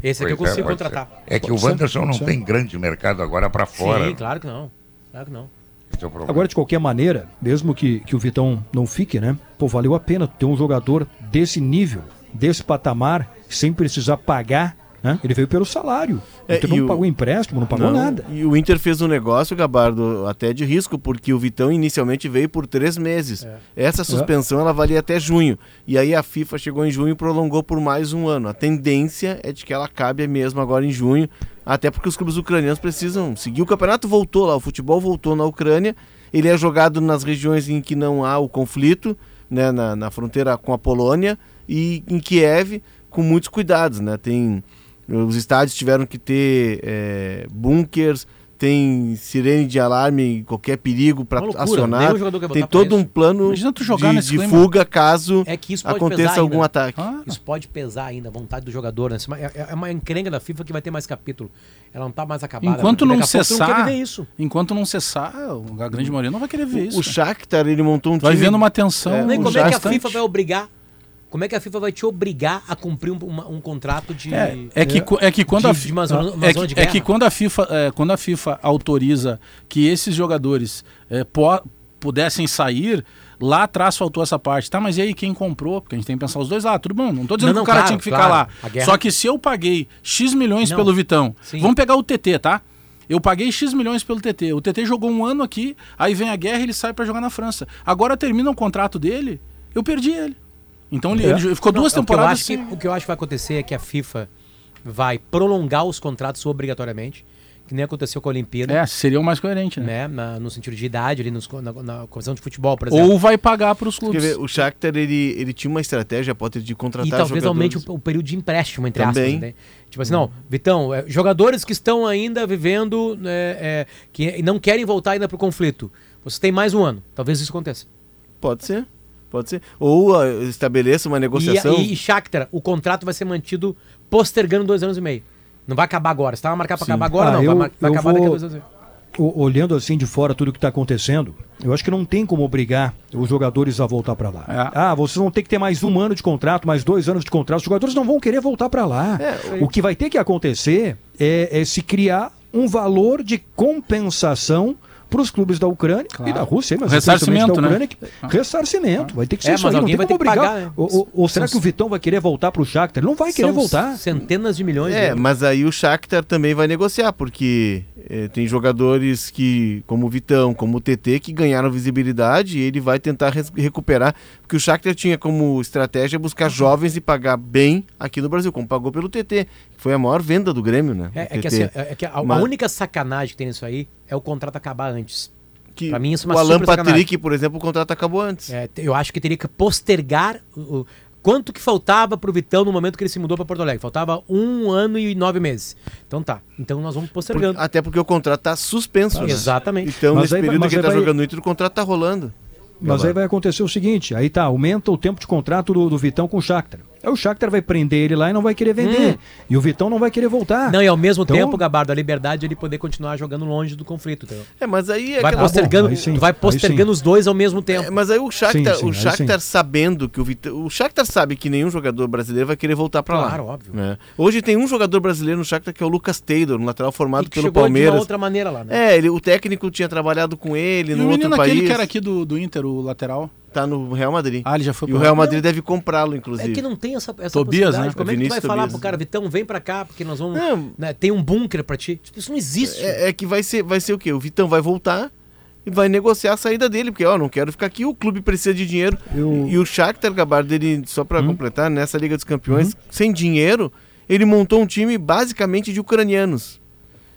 Esse aqui eu Pois é, consigo pode contratar. ser. É que o Pode ser, Wanderson não ser. tem grande mercado agora pra fora. Sim, claro que não. Claro que não. Esse é o problema. Agora, de qualquer maneira, mesmo que, que o Vitão não fique, né? Pô, valeu a pena ter um jogador desse nível, desse patamar, sem precisar pagar, Ele veio pelo salário. É, Então não o- pagou empréstimo, não pagou Não, nada. E o Inter fez um negócio, Gabardo, até de risco, porque o Vitão inicialmente veio por três meses. Essa suspensão ela valia até junho. E aí a FIFA chegou em junho e prolongou por mais um ano. A tendência é de que ela acabe mesmo agora em junho, até porque os clubes ucranianos precisam seguir. O campeonato voltou lá, o futebol voltou na Ucrânia. Ele é jogado nas regiões em que não há o conflito, né, na, na fronteira com a Polônia e em Kiev, com muitos cuidados, né? Tem os estádios tiveram que ter é, bunkers, tem sirene de alarme, qualquer perigo para Uma acionar. Tem todo um plano de, de fuga caso É que isso pode aconteça algum ainda. ataque. Ah, Isso pode pesar ainda, a vontade do jogador. Né? É, é uma encrenca da FIFA que vai ter mais capítulo. Ela não tá mais acabada. Enquanto não cessar, Não isso. enquanto não cessar, a grande maioria não vai querer ver isso. O Shakhtar, ele montou um Vai time... vendo uma tensão. É, Nem como é que a. FIFA vai obrigar. Como é que a FIFA vai te obrigar a cumprir um, uma- um contrato de. É, é que, co- é que quando de- a de uma zona- uma é que, é que quando a FIFA é, quando a FIFA autoriza que esses jogadores é, po- pudessem sair lá atrás faltou essa parte tá mas e aí quem comprou porque a gente tem que pensar os dois lá tudo bom não tô dizendo Não, não, que o cara claro, tinha que ficar claro. lá só que se eu paguei x milhões Não. pelo Vitão Sim. vamos pegar o TT tá eu paguei X milhões pelo TT. O TT jogou um ano aqui, aí vem a guerra e ele sai pra jogar na França. Agora termina o contrato dele, eu perdi ele. Então ele, É. ele ficou duas Não, o que eu temporadas acho que- sem- o que eu acho que vai acontecer é que a FIFA vai prolongar os contratos obrigatoriamente, que nem aconteceu com a Olimpíada. É, seria o mais coerente, né? Né, na- no sentido de idade, ali nos, na, na comissão de futebol, por exemplo. Ou vai pagar para os Quer clubes. ver, o Shakhtar, ele, ele tinha uma estratégia, Potter, de contratar E talvez jogadores. aumente o, o período de empréstimo, entre Também. aspas. Né? Tipo assim, não, Vitão, é, jogadores que estão ainda vivendo, né, é, que não querem voltar ainda para o conflito. Você tem mais um ano. Talvez isso aconteça. Pode ser, pode ser. Ou ah, estabeleça uma negociação... E, e, e Shakhtar, o contrato vai ser mantido postergando dois anos e meio. Não vai acabar agora. Se estava marcado para acabar agora, Ah, não. eu- vai, vai eu acabar daqui a vou- dois anos e meio. O- olhando assim de fora tudo que está acontecendo, eu acho que não tem como obrigar os jogadores a voltar para lá. É. Ah, vocês vão ter que ter mais um ano de contrato, mais dois anos de contrato. Os jogadores não vão querer voltar para lá. É, o que vai ter que acontecer é, é se criar um valor de compensação para os clubes da Ucrânia e da Rússia, mas Ressarcimento, da né? Ucrânia, que- ressarcimento. Vai ter que ser É, isso mas aí, não alguém tem vai como ter que obrigar. pagar, né? Ou, ou- ou será São- que o Vitão vai querer voltar para o Shakhtar? Ele não vai querer São voltar. Centenas de milhões de É, mas aí o Shakhtar também vai negociar, porque eh, tem jogadores que, como o Vitão, como o TT, que ganharam visibilidade e ele vai tentar recuperar, porque o Shakhtar tinha como estratégia buscar jovens e pagar bem aqui no Brasil, como pagou pelo TT, que foi a maior venda do Grêmio, né? É, é que, assim, é que a, a Mas- única sacanagem que tem nisso aí é o contrato acabar antes. Que pra mim isso é uma o Alan super sacanagem. Patrick, por exemplo, o contrato acabou antes. É, eu acho que teria que postergar o- quanto que faltava pro Vitão no momento que ele se mudou para Porto Alegre. Faltava um ano e nove meses. Então tá. Então nós vamos Por- postergando. até porque o contrato tá suspenso. né? Exatamente. Então, Mas nesse aí vai- período que ele tá vai- jogando no Inter, o contrato tá rolando. Mas aí vai acontecer o seguinte, aí tá, aumenta o tempo de contrato do, do Vitão com o Shakhtar. Aí o Shakhtar vai prender ele lá e não vai querer vender. E o Vitão não vai querer voltar. Não, e ao mesmo Então- tempo, Gabardo, a liberdade de ele poder continuar jogando longe do conflito. entendeu? É, mas aí é Vai aquela- postergando, aí sim, tu vai postergando sim. os dois ao mesmo tempo. É, mas aí o Shakhtar, Sim, sim, o aí Shakhtar sabendo que o Vitão, o Shakhtar sabe que nenhum jogador brasileiro vai querer voltar pra lá. Claro, óbvio. né? Hoje tem um jogador brasileiro no Shakhtar que é o Lucas Taylor, um lateral E formado que pelo chegou de Palmeiras. uma outra maneira lá, né? É, ele, o técnico tinha trabalhado com ele E no o outro menino país. aquele que era aqui do, do Inter, o lateral. Tá no Real Madrid. Ah, ele já foi e o Real Madrid deve comprá-lo, inclusive. É que não tem essa, essa Tobias, possibilidade. né? Como é que tu vai Vinícius falar Tobias, pro cara, Vitão, vem pra cá, porque nós vamos. Não. né, tem um bunker pra ti. Tipo, Isso não existe. É, é que vai ser, vai ser o quê? O Vitão vai voltar e vai negociar a saída dele, porque ó, não quero ficar aqui, o clube precisa de dinheiro. Eu- E o Shakhtar Gabardo, ele, só pra Hum? completar, nessa Liga dos Campeões, Uhum. sem dinheiro, ele montou um time basicamente de ucranianos.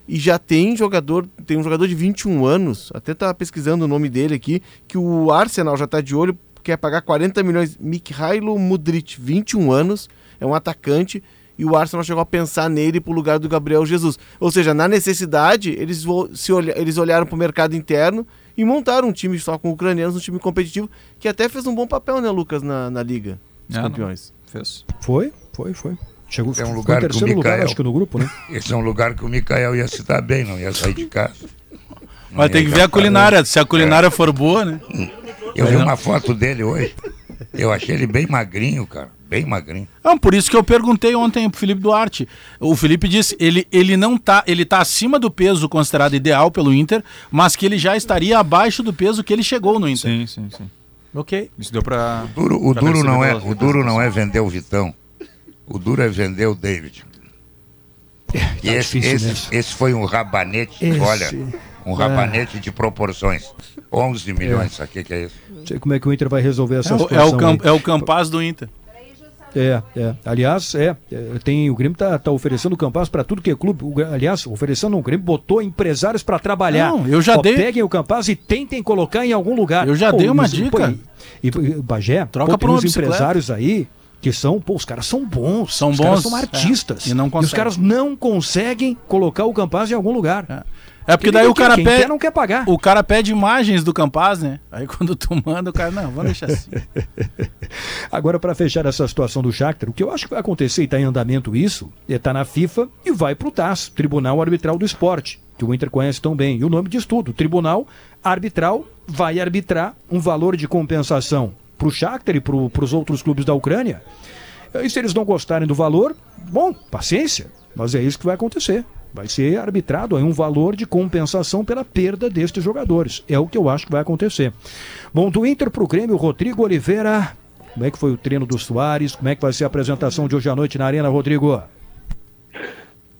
E já tem jogador, tem um jogador de 21 anos, até tava pesquisando o nome dele aqui, que o Arsenal já tá de olho, quer pagar 40 milhões. Mikhailo Mudrit, 21 anos, é um atacante, e o Arsenal chegou a pensar nele pro lugar do Gabriel Jesus. Ou seja, na necessidade, eles, se olha, eles olharam pro mercado interno e montaram um time só com ucranianos, um time competitivo, que até fez um bom papel, né, Lucas, na, na Liga dos É, Campeões. Fez. Foi, foi, foi. Chegou, É um lugar que o terceiro lugar, Mikael- acho que no grupo, né? (laughs) Esse é um lugar que o Mikael ia se dar bem, não ia sair de casa. Não Mas tem que ver a gastar culinária. Se a culinária for boa, né? Eu vi uma foto dele hoje. Eu achei ele bem magrinho, cara. Bem magrinho. Não, por isso que eu perguntei ontem pro Felipe Duarte. O Felipe disse, ele, ele não tá, ele tá acima do peso considerado ideal pelo Inter, mas que ele já estaria abaixo do peso que ele chegou no Inter. Sim, sim, sim. Ok. Isso deu pra. O duro, o pra duro não é, o duro não é vender o Vitão. O duro é vender o David. Esse, difícil esse, mesmo. esse foi um rabanete, Esse- olha, um rabanete de proporções. 11 milhões, sabe o que, que é isso? Não sei como é que o Inter vai resolver essa É situação. é o, aí. é o Campaz do Inter. É, é. Aliás, é, é, tem o Grêmio tá, tá oferecendo Campaz para tudo que é clube. O aliás, oferecendo o Grêmio botou empresários para trabalhar. Não, eu já Ó, dei- Peguem o Campaz e tentem colocar em algum lugar. Eu já dei uma isso- dica. e, e, Bagé, Troca pô, tem uma uns empresários aí que são, pô, os caras são bons. São os bons, caras são é, artistas. e não os conseguem. caras não conseguem colocar o Campaz em algum lugar. É porque Quem daí o cara quem pede. quer não quer pagar. O cara pede imagens do Campaz, né? Aí quando tu manda, o cara, não, vamos deixar assim. (laughs) Agora, para fechar essa situação do Shakhtar, o que eu acho que vai acontecer e está em andamento isso, é estar na FIFA e vai para o TAS, Tribunal Arbitral do Esporte, que o Inter conhece tão bem. E o nome diz tudo. Tribunal Arbitral vai arbitrar um valor de compensação para o Shakhtar e para os outros clubes da Ucrânia. E se eles não gostarem do valor, bom, paciência, mas é isso que vai acontecer. Vai ser arbitrado aí um valor de compensação pela perda destes jogadores. É o que eu acho que vai acontecer. Bom, do Inter para o Grêmio, Rodrigo Oliveira. Como é que foi o treino do Soares? Como é que vai ser a apresentação de hoje à noite na Arena, Rodrigo?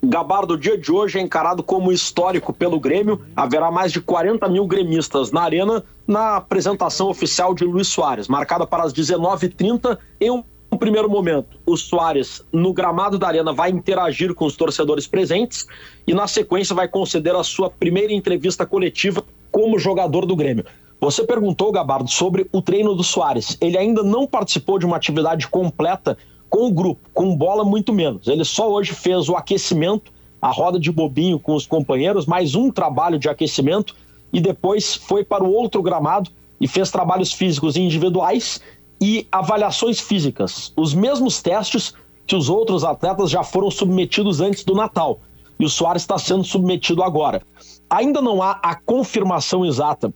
Gabardo, o dia de hoje é encarado como histórico pelo Grêmio. Haverá mais de 40 mil gremistas na arena na apresentação oficial de Luiz Soares, marcada para as 19h30 em um primeiro momento. O Soares, no gramado da arena, vai interagir com os torcedores presentes e, na sequência, vai conceder a sua primeira entrevista coletiva como jogador do Grêmio. Você perguntou, Gabardo, sobre o treino do Soares. Ele ainda não participou de uma atividade completa com o grupo, com bola muito menos. Ele só hoje fez o aquecimento, a roda de bobinho com os companheiros, mais um trabalho de aquecimento e depois foi para o outro gramado e fez trabalhos físicos individuais e avaliações físicas. Os mesmos testes que os outros atletas já foram submetidos antes do Natal. E o Soares está sendo submetido agora. Ainda não há a confirmação exata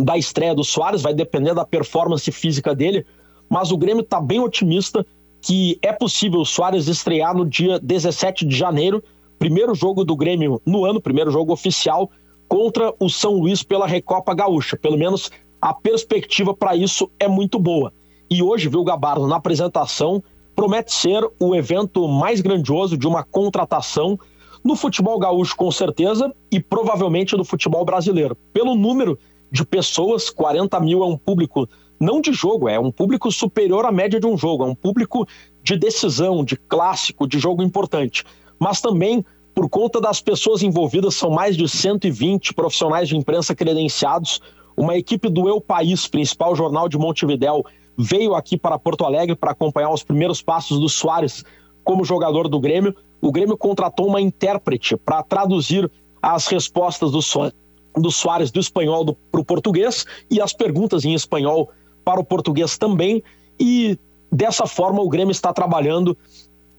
da estreia do Soares, vai depender da performance física dele, mas o Grêmio está bem otimista que é possível o Soares estrear no dia 17 de janeiro, primeiro jogo do Grêmio no ano, primeiro jogo oficial, contra o São Luís pela Recopa Gaúcha. Pelo menos a perspectiva para isso é muito boa. E hoje, viu, Gabardo, na apresentação, promete ser o evento mais grandioso de uma contratação no futebol gaúcho, com certeza, e provavelmente no futebol brasileiro. Pelo número de pessoas, 40 mil é um público não de jogo, é um público superior à média de um jogo, é um público de decisão, de clássico, de jogo importante. Mas também, por conta das pessoas envolvidas, são mais de 120 profissionais de imprensa credenciados. Uma equipe do Eu País, principal jornal de Montevidéu, veio aqui para Porto Alegre para acompanhar os primeiros passos do Soares como jogador do Grêmio. O Grêmio contratou uma intérprete para traduzir as respostas do, so do Soares do espanhol para o português e as perguntas em espanhol para o português também. E dessa forma o Grêmio está trabalhando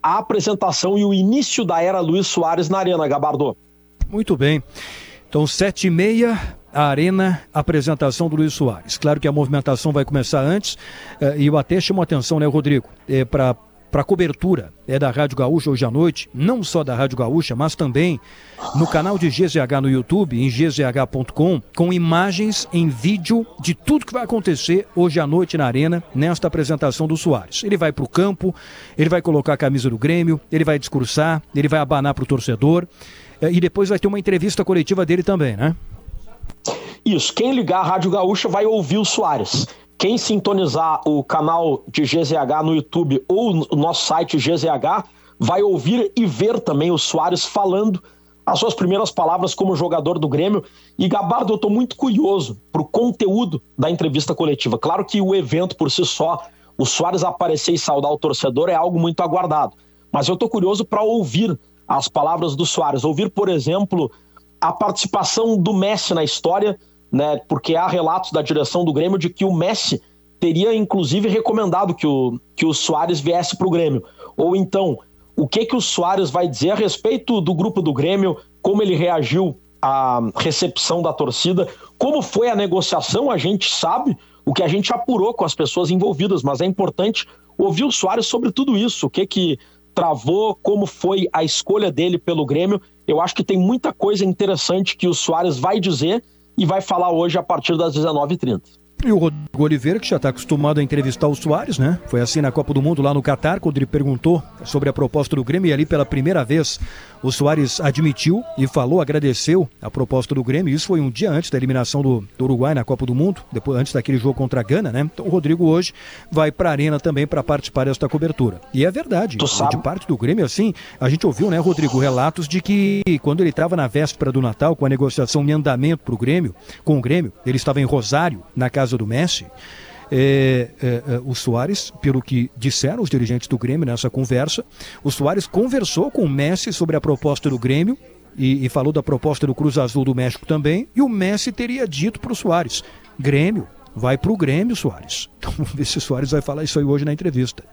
a apresentação e o início da era Luiz Soares na Arena, Gabardo. Muito bem. Então, sete e meia, a Arena, apresentação do Luiz Soares. Claro que a movimentação vai começar antes, eh, e eu até chamo atenção, né, Rodrigo, é, para cobertura é da Rádio Gaúcha hoje à noite, não só da Rádio Gaúcha, mas também no canal de GZH no YouTube, em gzh.com, com imagens em vídeo de tudo que vai acontecer hoje à noite na Arena, nesta apresentação do Soares. Ele vai para o campo, ele vai colocar a camisa do Grêmio, ele vai discursar, ele vai abanar para o torcedor, eh, e depois vai ter uma entrevista coletiva dele também, né? Isso, quem ligar a Rádio Gaúcha vai ouvir o Soares. Quem sintonizar o canal de GZH no YouTube ou o nosso site GZH vai ouvir e ver também o Soares falando as suas primeiras palavras como jogador do Grêmio. E Gabardo, eu estou muito curioso para o conteúdo da entrevista coletiva. Claro que o evento por si só, o Soares aparecer e saudar o torcedor é algo muito aguardado. Mas eu estou curioso para ouvir as palavras do Soares. Ouvir, por exemplo, a participação do Messi na história, né? Porque há relatos da direção do Grêmio de que o Messi teria inclusive recomendado que o, que o Soares viesse para o Grêmio. Ou então, o que, que o Soares vai dizer a respeito do grupo do Grêmio, como ele reagiu à recepção da torcida, como foi a negociação, a gente sabe, o que a gente apurou com as pessoas envolvidas, mas é importante ouvir o Soares sobre tudo isso, o que que travou, como foi a escolha dele pelo Grêmio. Eu acho que tem muita coisa interessante que o Soares vai dizer e vai falar hoje a partir das 19h30. E o Rodrigo Oliveira, que já está acostumado a entrevistar o Soares, né? Foi assim na Copa do Mundo lá no Catar, quando ele perguntou sobre a proposta do Grêmio e ali pela primeira vez o Soares admitiu e falou, agradeceu a proposta do Grêmio. Isso foi um dia antes da eliminação do, do Uruguai na Copa do Mundo, depois antes daquele jogo contra a Gana, né? Então o Rodrigo hoje vai para a Arena também para participar desta cobertura. E é verdade, de parte do Grêmio, assim, a gente ouviu, né, Rodrigo, relatos de que quando ele estava na véspera do Natal, com a negociação em andamento para o Grêmio, com o Grêmio, ele estava em Rosário, na casa do Messi. É, é, é, o Soares, pelo que disseram os dirigentes do Grêmio nessa conversa, o Soares conversou com o Messi sobre a proposta do Grêmio e, e falou da proposta do Cruz Azul do México também, e o Messi teria dito para o Soares: Grêmio, vai para o Grêmio, Soares. (laughs) Então vamos ver se o Soares vai falar isso aí hoje na entrevista.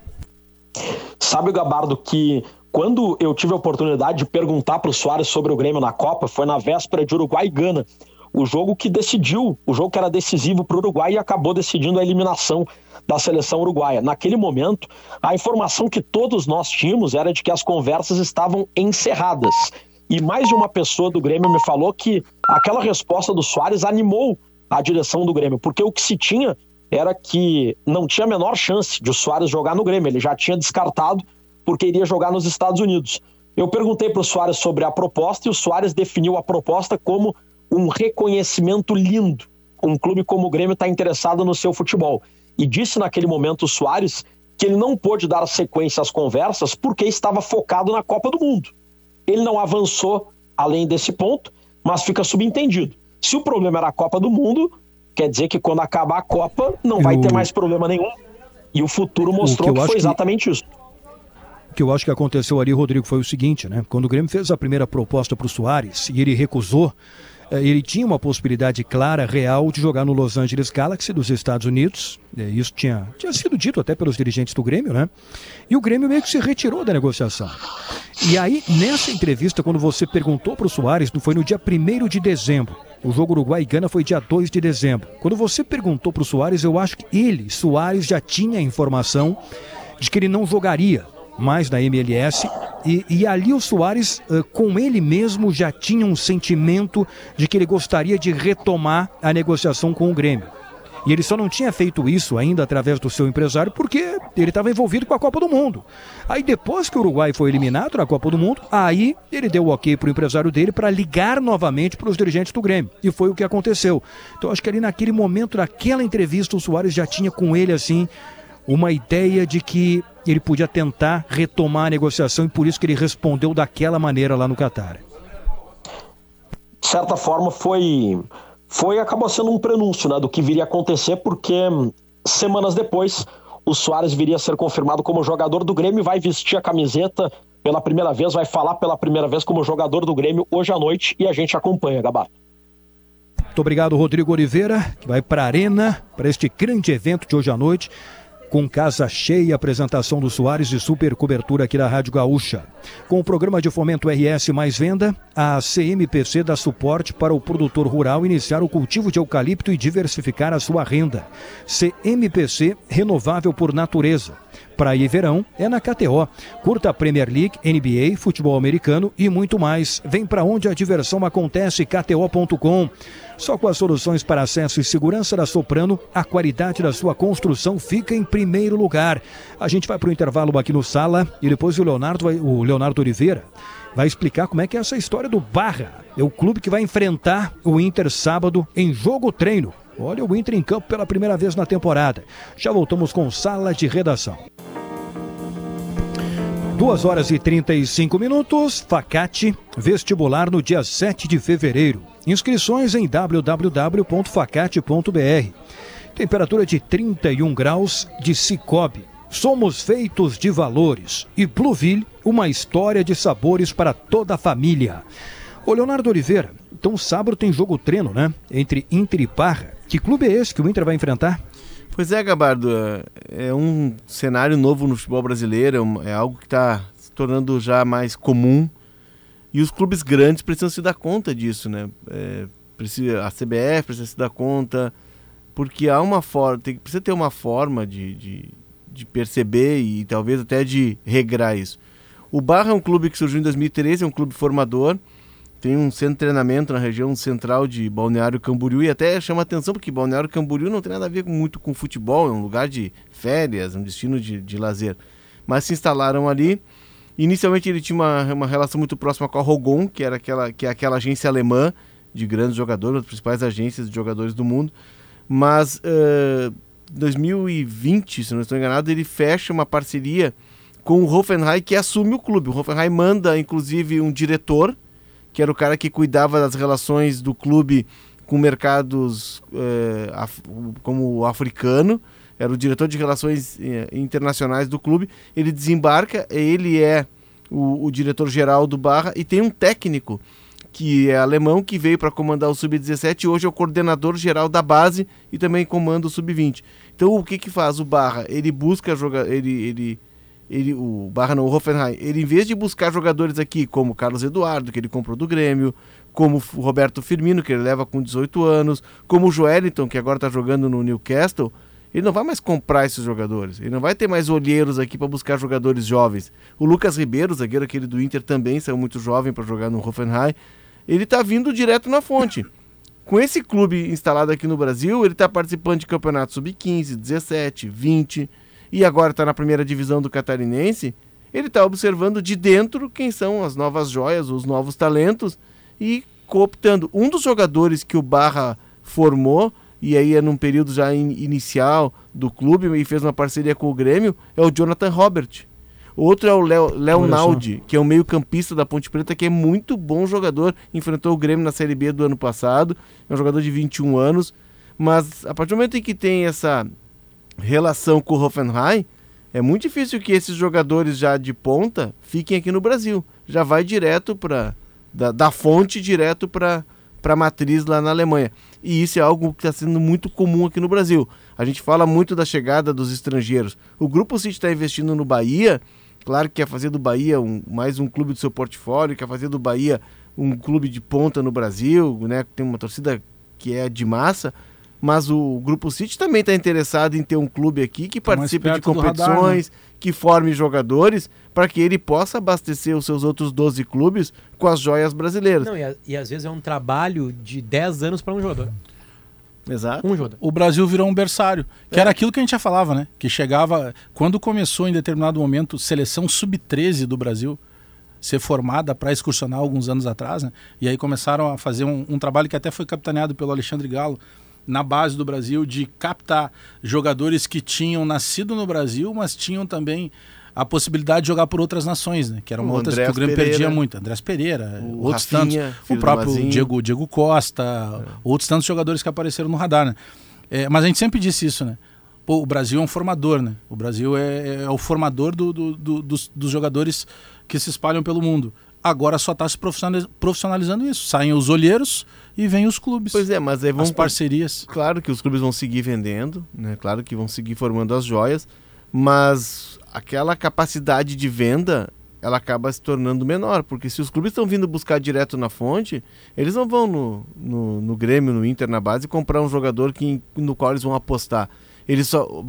Sabe, Gabardo, que quando eu tive a oportunidade de perguntar para o Soares sobre o Grêmio na Copa, foi na véspera de Uruguai e Gana o jogo que decidiu, o jogo que era decisivo para o Uruguai e acabou decidindo a eliminação da seleção uruguaia. Naquele momento, a informação que todos nós tínhamos era de que as conversas estavam encerradas. E mais de uma pessoa do Grêmio me falou que aquela resposta do Soares animou a direção do Grêmio, porque o que se tinha era que não tinha a menor chance de o Soares jogar no Grêmio, ele já tinha descartado porque iria jogar nos Estados Unidos. Eu perguntei para o Soares sobre a proposta e o Soares definiu a proposta como um reconhecimento lindo. Um clube como o Grêmio está interessado no seu futebol. E disse naquele momento o Soares que ele não pôde dar sequência às conversas porque estava focado na Copa do Mundo. Ele não avançou além desse ponto, mas fica subentendido. Se o problema era a Copa do Mundo, quer dizer que quando acabar a Copa não vai ter mais problema nenhum. E o futuro mostrou o que, que foi exatamente que... isso. O que eu acho que aconteceu ali, Rodrigo, foi o seguinte, né? Quando o Grêmio fez a primeira proposta para o Soares e ele recusou, ele tinha uma possibilidade clara, real, de jogar no Los Angeles Galaxy dos Estados Unidos. Eh, isso tinha, tinha sido dito até pelos dirigentes do Grêmio, né? E o Grêmio meio que se retirou da negociação. E aí, nessa entrevista, quando você perguntou para o Soares, foi no dia 1 de dezembro. O jogo Uruguai Gana foi dia 2 de dezembro. Quando você perguntou para o Soares, eu acho que ele, Soares, já tinha a informação de que ele não jogaria mais na MLS. E, e ali o Soares, uh, com ele mesmo, já tinha um sentimento de que ele gostaria de retomar a negociação com o Grêmio. E ele só não tinha feito isso ainda através do seu empresário porque ele estava envolvido com a Copa do Mundo. Aí depois que o Uruguai foi eliminado na Copa do Mundo, aí ele deu o ok para o empresário dele para ligar novamente para os dirigentes do Grêmio. E foi o que aconteceu. Então acho que ali naquele momento, naquela entrevista, o Soares já tinha com ele assim uma ideia de que ele podia tentar retomar a negociação e por isso que ele respondeu daquela maneira lá no Catar. De certa forma foi foi acabou sendo um prenúncio né, do que viria a acontecer porque semanas depois o Soares viria a ser confirmado como jogador do Grêmio, vai vestir a camiseta pela primeira vez, vai falar pela primeira vez como jogador do Grêmio hoje à noite e a gente acompanha, Gabato. Muito obrigado, Rodrigo Oliveira, que vai para a Arena para este grande evento de hoje à noite com casa cheia, apresentação do Soares e super cobertura aqui da Rádio Gaúcha. Com o programa de fomento RS Mais Venda, a CMPC dá suporte para o produtor rural iniciar o cultivo de eucalipto e diversificar a sua renda. CMPC Renovável por Natureza. Praia e verão é na KTO. Curta Premier League, NBA, futebol americano e muito mais. Vem para onde a diversão acontece, kto.com. Só com as soluções para acesso e segurança da Soprano, a qualidade da sua construção fica em primeiro lugar. A gente vai para o intervalo aqui no Sala e depois o Leonardo, vai, o Leonardo Oliveira vai explicar como é que é essa história do Barra. É o clube que vai enfrentar o Inter sábado em jogo treino. Olha o Inter em campo pela primeira vez na temporada. Já voltamos com Sala de Redação. 2 horas e 35 minutos, Facate, vestibular no dia 7 de fevereiro. Inscrições em www.facate.br. Temperatura de 31 graus de Cicobi. Somos feitos de valores. E Pluville, uma história de sabores para toda a família. Ô Leonardo Oliveira, então sábado tem jogo treino, né? Entre Inter e Parra. Que clube é esse que o Inter vai enfrentar? Pois é, Gabardo, é, um cenário novo no futebol brasileiro, é, é algo que está se tornando já mais comum e os clubes grandes precisam se dar conta disso, né? É, precisa, a CBF precisa se dar conta, porque há uma forma, tem, precisa ter uma forma de, de, de perceber e talvez até de regrar isso. O Barra é um clube que surgiu em 2013, é um clube formador, tem um centro de treinamento na região central de Balneário Camboriú e até chama atenção porque Balneário Camboriú não tem nada a ver muito com futebol, é um lugar de férias, um destino de, de lazer. Mas se instalaram ali. Inicialmente ele tinha uma, uma relação muito próxima com a Rogon, que era aquela, que é aquela agência alemã de grandes jogadores, uma das principais agências de jogadores do mundo. Mas eh, 2020, se não estou enganado, ele fecha uma parceria com o Hoffenheim que assume o clube. O Hoffenheim manda, inclusive, um diretor, que era o cara que cuidava das relações do clube com mercados eh, af- como o africano, era o diretor de relações eh, internacionais do clube. Ele desembarca, ele é o, o diretor-geral do Barra e tem um técnico que é alemão que veio para comandar o sub-17 e hoje é o coordenador geral da base e também comanda o sub-20. Então o que que faz o Barra? Ele busca jogar, ele ele ele, o Barra não, o Hoffenheim, ele em vez de buscar jogadores aqui como Carlos Eduardo, que ele comprou do Grêmio, como o Roberto Firmino, que ele leva com 18 anos, como o Joelinton, que agora está jogando no Newcastle, ele não vai mais comprar esses jogadores. Ele não vai ter mais olheiros aqui para buscar jogadores jovens. O Lucas Ribeiro, zagueiro aquele do Inter, também saiu muito jovem para jogar no Hoffenheim. Ele está vindo direto na fonte. Com esse clube instalado aqui no Brasil, ele está participando de campeonatos sub-15, 17, 20 e agora está na primeira divisão do Catarinense. Ele está observando de dentro quem são as novas joias, os novos talentos e cooptando. Um dos jogadores que o Barra formou, e aí é num período já in- inicial do clube e fez uma parceria com o Grêmio, é o Jonathan Robert. Outro é o Léo Léo Olha só. Naldi, que é o meio-campista da Ponte Preta, que é muito bom jogador. Enfrentou o Grêmio na Série B do ano passado. É um jogador de 21 anos. Mas a partir do momento em que tem essa relação com o Hoffenheim, é muito difícil que esses jogadores já de ponta fiquem aqui no Brasil. Já vai direto para da, da fonte direto para para a matriz lá na Alemanha. E isso é algo que está sendo muito comum aqui no Brasil. A gente fala muito da chegada dos estrangeiros. O Grupo City está investindo no Bahia, claro que quer fazer do Bahia um- mais um clube do seu portfólio, quer fazer do Bahia um clube de ponta no Brasil, né? Tem uma torcida que é de massa, mas o Grupo City também está interessado em ter um clube aqui que Tá participe de do radar, né? competições, que forme jogadores, para que ele possa abastecer os seus outros 12 clubes com as joias brasileiras. Não, e, a- e às vezes é um trabalho de 10 anos para um jogador. Exato. Um jogador. o Brasil virou um berçário. Que era aquilo que a gente já falava, né? Que chegava. Quando começou em determinado momento seleção sub-13 do Brasil ser formada para excursionar alguns anos atrás, né? E aí começaram a fazer um, um trabalho que até foi capitaneado pelo Alexandre Galo na base do Brasil de captar jogadores que tinham nascido no Brasil, mas tinham também a possibilidade de jogar por outras nações, né? Que era uma O outra que o Grêmio Pereira, perdia muito. Andrés Pereira, o outros Rafinha, tantos, o próprio. Diego, Diego Costa, outros tantos jogadores que apareceram no radar, né? É, mas a gente sempre disse isso, né? Pô, o Brasil é um formador, né? O Brasil é, é o formador do- do- do- dos, dos jogadores que se espalham pelo mundo. Agora só está se profissionaliz- profissionalizando isso. Saem os olheiros e vêm os clubes. Pois é, mas aí vão as parcerias. Claro que os clubes vão seguir vendendo, né? Claro que vão seguir formando as joias, mas aquela capacidade de venda ela acaba se tornando menor, porque se os clubes estão vindo buscar direto na fonte, eles não vão no, no, no Grêmio, no Inter, na base, comprar um jogador que, no qual eles vão apostar. Eles só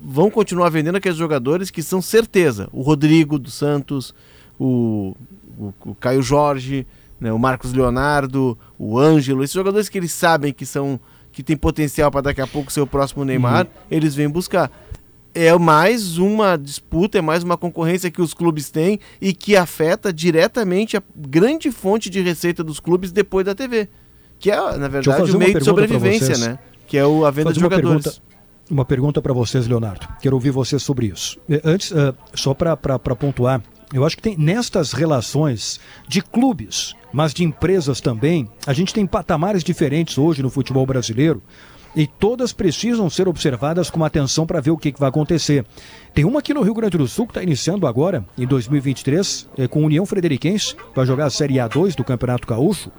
vão continuar vendendo aqueles jogadores que são certeza. O Rodrigo dos Santos, o, o, o Caio Jorge, né, o Marcos Leonardo, o Ângelo, esses jogadores que eles sabem que são que tem potencial para daqui a pouco ser o próximo Neymar, eles vêm buscar. É mais uma disputa, é mais uma concorrência que os clubes têm e que afeta diretamente a grande fonte de receita dos clubes depois da TV. Que é, na verdade, o meio de sobrevivência, vocês. né? Que é o, a venda de jogadores. pergunta, uma pergunta para vocês, Leonardo. Quero ouvir você sobre isso. Eh, Antes, ah, só para pontuar, eu acho que tem nestas relações de clubes, mas de empresas também, a gente tem patamares diferentes hoje no futebol brasileiro. e todas precisam ser observadas com atenção para ver o que, que vai acontecer. Tem uma aqui no Rio Grande do Sul que está iniciando agora, em 2023, é, com União Frederiquense, para jogar a Série A2 do Campeonato Gaúcho,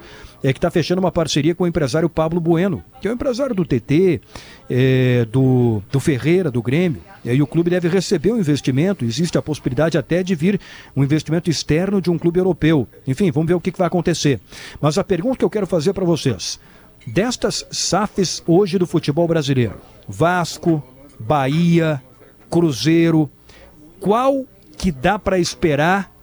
é que está fechando uma parceria com o empresário Pablo Bueno, que é o empresário do TT, é, do, do Ferreira, do Grêmio. E o clube deve receber um investimento, existe a possibilidade até de vir um investimento externo de um clube europeu. Enfim, vamos ver o que, que vai acontecer. Mas a pergunta que eu quero fazer para vocês, destas SAFs hoje do futebol brasileiro, Vasco, Bahia, Cruzeiro, qual que dá para esperar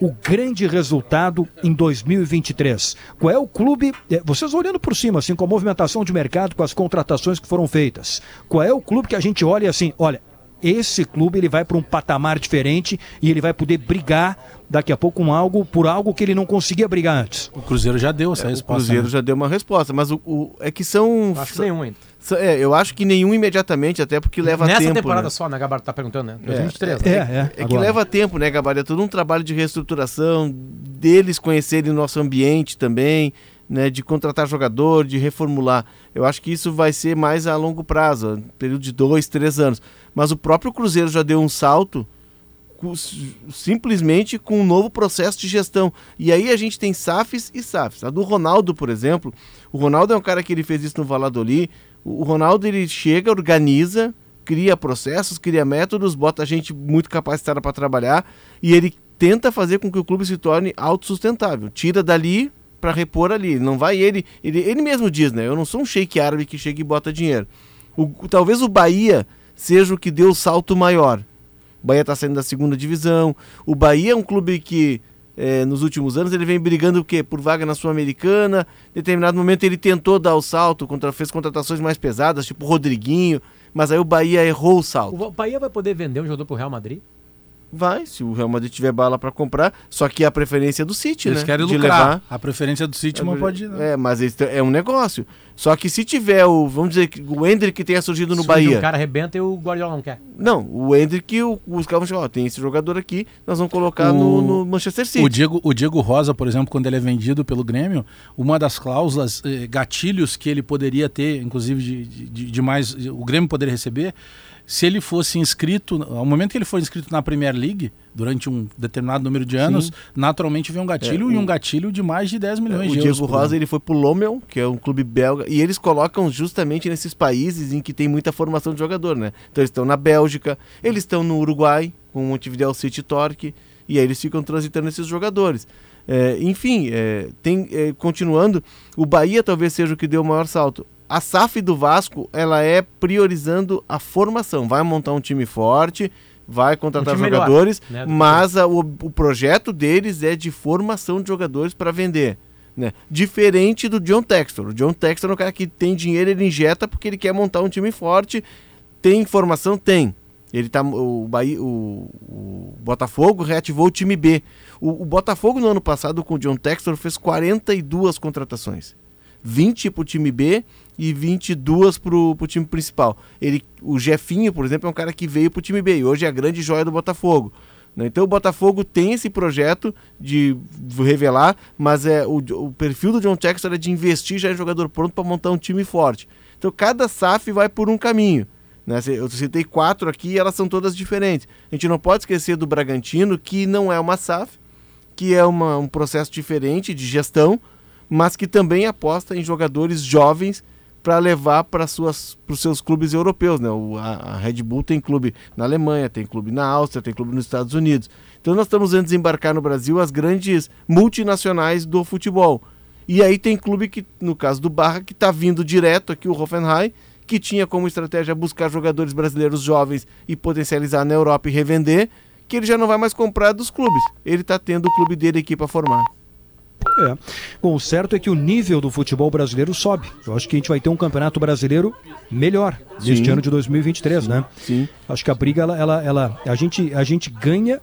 o grande resultado em 2023? Qual é o clube, é, vocês olhando por cima, assim, com a movimentação de mercado, com as contratações que foram feitas, qual é o clube que a gente olha assim, olha, esse clube ele vai para um patamar diferente e ele vai poder brigar daqui a pouco com algo por algo que ele não conseguia brigar antes. O Cruzeiro já deu essa É, resposta. O Cruzeiro né? já deu uma resposta, mas o, o- é que são. Acho que nenhum ainda. É, eu acho que nenhum imediatamente, até porque leva Nessa tempo. temporada né? só, né, Gabardo tá perguntando, né? É, 2023. É, né? é. É que leva tempo, né, Gabarito? É todo um trabalho de reestruturação, deles conhecerem o nosso ambiente também, né, de contratar jogador, de reformular. Eu acho que isso vai ser mais a longo prazo, período de dois, três anos. Mas o próprio Cruzeiro já deu um salto simplesmente com um novo processo de gestão. E aí a gente tem SAFs e SAFs. A do Ronaldo, por exemplo, o Ronaldo é um cara que ele fez isso no Valladolid. O Ronaldo ele chega, organiza, cria processos, cria métodos, bota gente muito capacitada para trabalhar e ele tenta fazer com que o clube se torne autossustentável. Tira dali para repor ali. Não vai ele, ele. Ele mesmo diz, né? Eu não sou um shake árabe que chega e bota dinheiro. O- talvez o Bahia seja o que deu o salto maior. O Bahia está saindo da segunda divisão. O Bahia é um clube que eh, nos últimos anos ele vem brigando o quê? por vaga na Sul-Americana. Em determinado momento ele tentou dar o salto, contra, fez contratações mais pesadas, tipo o Rodriguinho, mas aí o Bahia errou o salto. O Bahia vai poder vender um jogador pro Real Madrid? Vai, se o Real Madrid tiver bala para comprar, só que a preferência é do City, Eles né? querem de lucrar. levar. A preferência do City não pode ir. não. É, mas eles é um negócio. Só que se tiver o, vamos dizer, que o Hendrick que tenha surgido no Surge Bahia. O cara arrebenta e o Guardiola não quer. Não, o Hendrick, o- os caras vão chegar, ó, tem esse jogador aqui, nós vamos colocar no, O- no Manchester City. O Diego, o Diego Rosa, por exemplo, quando ele é vendido pelo Grêmio, uma das cláusulas, eh, gatilhos que ele poderia ter, inclusive de, de, de mais, o Grêmio poderia receber, se ele fosse inscrito, ao momento que ele for inscrito na Premier League, durante um determinado número de anos, naturalmente vem um gatilho É, e o- um gatilho de mais de 10 milhões o de Diego euros. por Rosa ano. ele foi pro Lommel, que é um clube belga, e eles colocam justamente nesses países em que tem muita formação de jogador, né? Então eles estão na Bélgica, eles estão no Uruguai, com o Montevideo City Torque, e aí eles ficam transitando esses jogadores. É, enfim, é, tem, é, continuando, o Bahia talvez seja o que deu o maior salto. A SAF do Vasco, ela é priorizando a formação. Vai montar um time forte, vai contratar Um time melhor, jogadores, né, mas a- o, o projeto deles é de formação de jogadores para vender. Né? Diferente do John Textor. O John Textor é um cara que tem dinheiro, ele injeta porque ele quer montar um time forte. Tem formação? Tem. Ele tá, o, Bahia, o, o Botafogo reativou o time B. O, o Botafogo no ano passado com o John Textor fez 42 contratações. 20 para o time B e 22 para o time principal. Ele, o Jefinho, por exemplo, é um cara que veio para o time B e hoje é a grande joia do Botafogo. né? Então o Botafogo tem esse projeto de revelar, mas é o, o perfil do John Textor é de investir já em jogador pronto para montar um time forte. Então cada SAF vai por um caminho. né? Eu citei quatro aqui e elas são todas diferentes. A gente não pode esquecer do Bragantino, que não é uma SAF, que é uma, um processo diferente de gestão, mas que também aposta em jogadores jovens para levar para os seus clubes europeus. Né? O, a, a Red Bull tem clube na Alemanha, tem clube na Áustria, tem clube nos Estados Unidos. Então nós estamos vendo desembarcar no Brasil as grandes multinacionais do futebol. E aí tem clube que, no caso do Barra, que está vindo direto aqui, o Hoffenheim, que tinha como estratégia buscar jogadores brasileiros jovens e potencializar na Europa e revender, que ele já não vai mais comprar dos clubes. Ele está tendo o clube dele aqui para formar. É. Bom, o certo é que o nível do futebol brasileiro sobe. Eu acho que a gente vai ter um campeonato brasileiro melhor neste Sim. ano de 2023, né? Sim. Acho que a briga, ela, ela, ela- a, gente, a gente ganha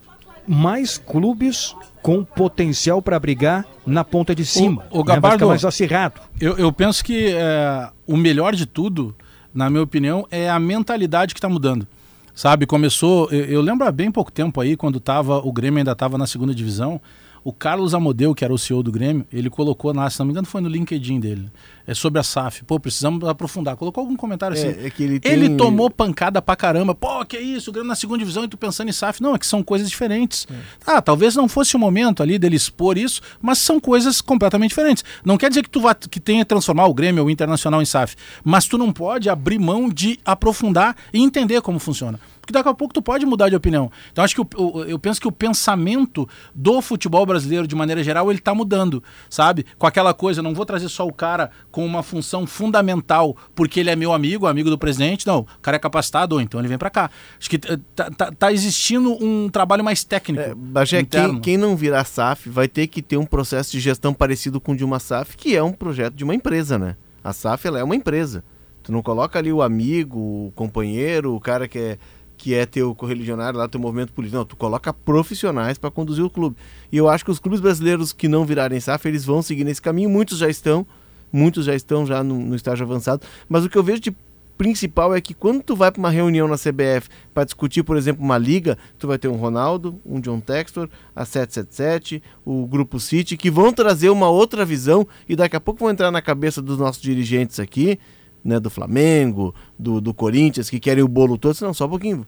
mais clubes com potencial para brigar na ponta de cima. o né? Vai Gabardo- ficar mais acirrado. Eu, eu penso que é, o melhor de tudo, na minha opinião, é a mentalidade que está mudando. Sabe, começou. Eu, eu lembro há bem pouco tempo aí, quando tava, o Grêmio ainda estava na segunda divisão. O Carlos Amodeu, que era o CEO do Grêmio, ele colocou lá, se não me engano, foi no LinkedIn dele. É sobre a SAF. Pô, precisamos aprofundar. Colocou algum comentário assim. É, é que ele, Ele tem- tomou pancada pra caramba. Pô, que isso? O Grêmio na segunda divisão e tu pensando em SAF. Não, é que são coisas diferentes. Ah, talvez não fosse o momento ali dele expor isso, mas são coisas completamente diferentes. Não quer dizer que tu vá, que tenha transformar o Grêmio ou o Internacional em SAF, mas tu não pode abrir mão de aprofundar e entender como funciona. Porque daqui a pouco tu pode mudar de opinião. Então acho que o- o- eu penso que o pensamento do futebol brasileiro, de maneira geral, ele tá mudando, sabe? Com aquela coisa, não vou trazer só o cara com uma função fundamental porque ele é meu amigo, amigo do presidente. Não, o cara é capacitado, ou então ele vem pra cá. Acho que eh, tá, tá- tá existindo um trabalho mais técnico. Bagé, interno. quem, quem não virar SAF vai ter que ter um processo de gestão parecido com o de uma SAF, que é um projeto de uma empresa, né? A SAF ela é uma empresa. Tu não coloca ali o amigo, o companheiro, o cara que é, que é teu correligionário lá, teu movimento político. Não, tu coloca profissionais para conduzir o clube. E eu acho que os clubes brasileiros que não virarem SAF, eles vão seguir nesse caminho. Muitos já estão, muitos já estão já no, no estágio avançado. Mas o que eu vejo de principal é que quando tu vai para uma reunião na CBF para discutir, por exemplo, uma liga, tu vai ter um Ronaldo, um John Textor, a 777, o Grupo City, que vão trazer uma outra visão e daqui a pouco vão entrar na cabeça dos nossos dirigentes aqui, né, do Flamengo, do, do Corinthians, que querem o bolo todo. Não, só um pouquinho.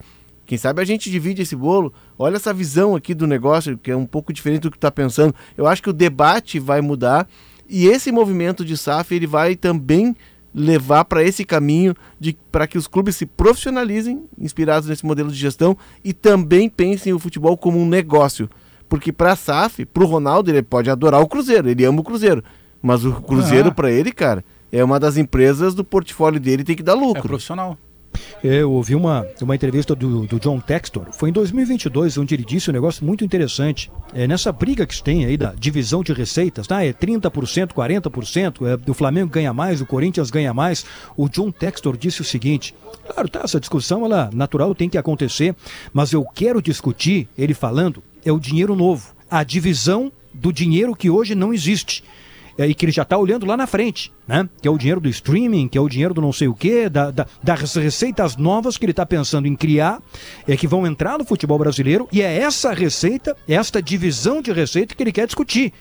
Quem sabe a gente divide esse bolo. Olha essa visão aqui do negócio, que é um pouco diferente do que está pensando. Eu acho que o debate vai mudar e esse movimento de SAF ele vai também levar para esse caminho de para que os clubes se profissionalizem, inspirados nesse modelo de gestão e também pensem o futebol como um negócio. Porque para a SAF, para o Ronaldo, ele pode adorar o Cruzeiro, ele ama o Cruzeiro. Mas o Cruzeiro, Ah. para ele, cara, é uma das empresas do portfólio dele tem que dar É lucro. profissional. Eu ouvi uma, uma entrevista do, do John Textor, foi em 2022, onde ele disse um negócio muito interessante. É, nessa briga que se tem aí da divisão de receitas, tá? é 30%, 40%, é, o Flamengo ganha mais, o Corinthians ganha mais. O John Textor disse o seguinte: claro, tá, essa discussão, ela natural tem que acontecer, mas eu quero discutir, ele falando, é o dinheiro novo, a divisão do dinheiro que hoje não existe é, e que ele já está olhando lá na frente, né? Que é o dinheiro do streaming, que é o dinheiro do não sei o quê, da, da- das receitas novas que ele está pensando em criar, é, que vão entrar no futebol brasileiro, e é essa receita, esta divisão de receita que ele quer discutir.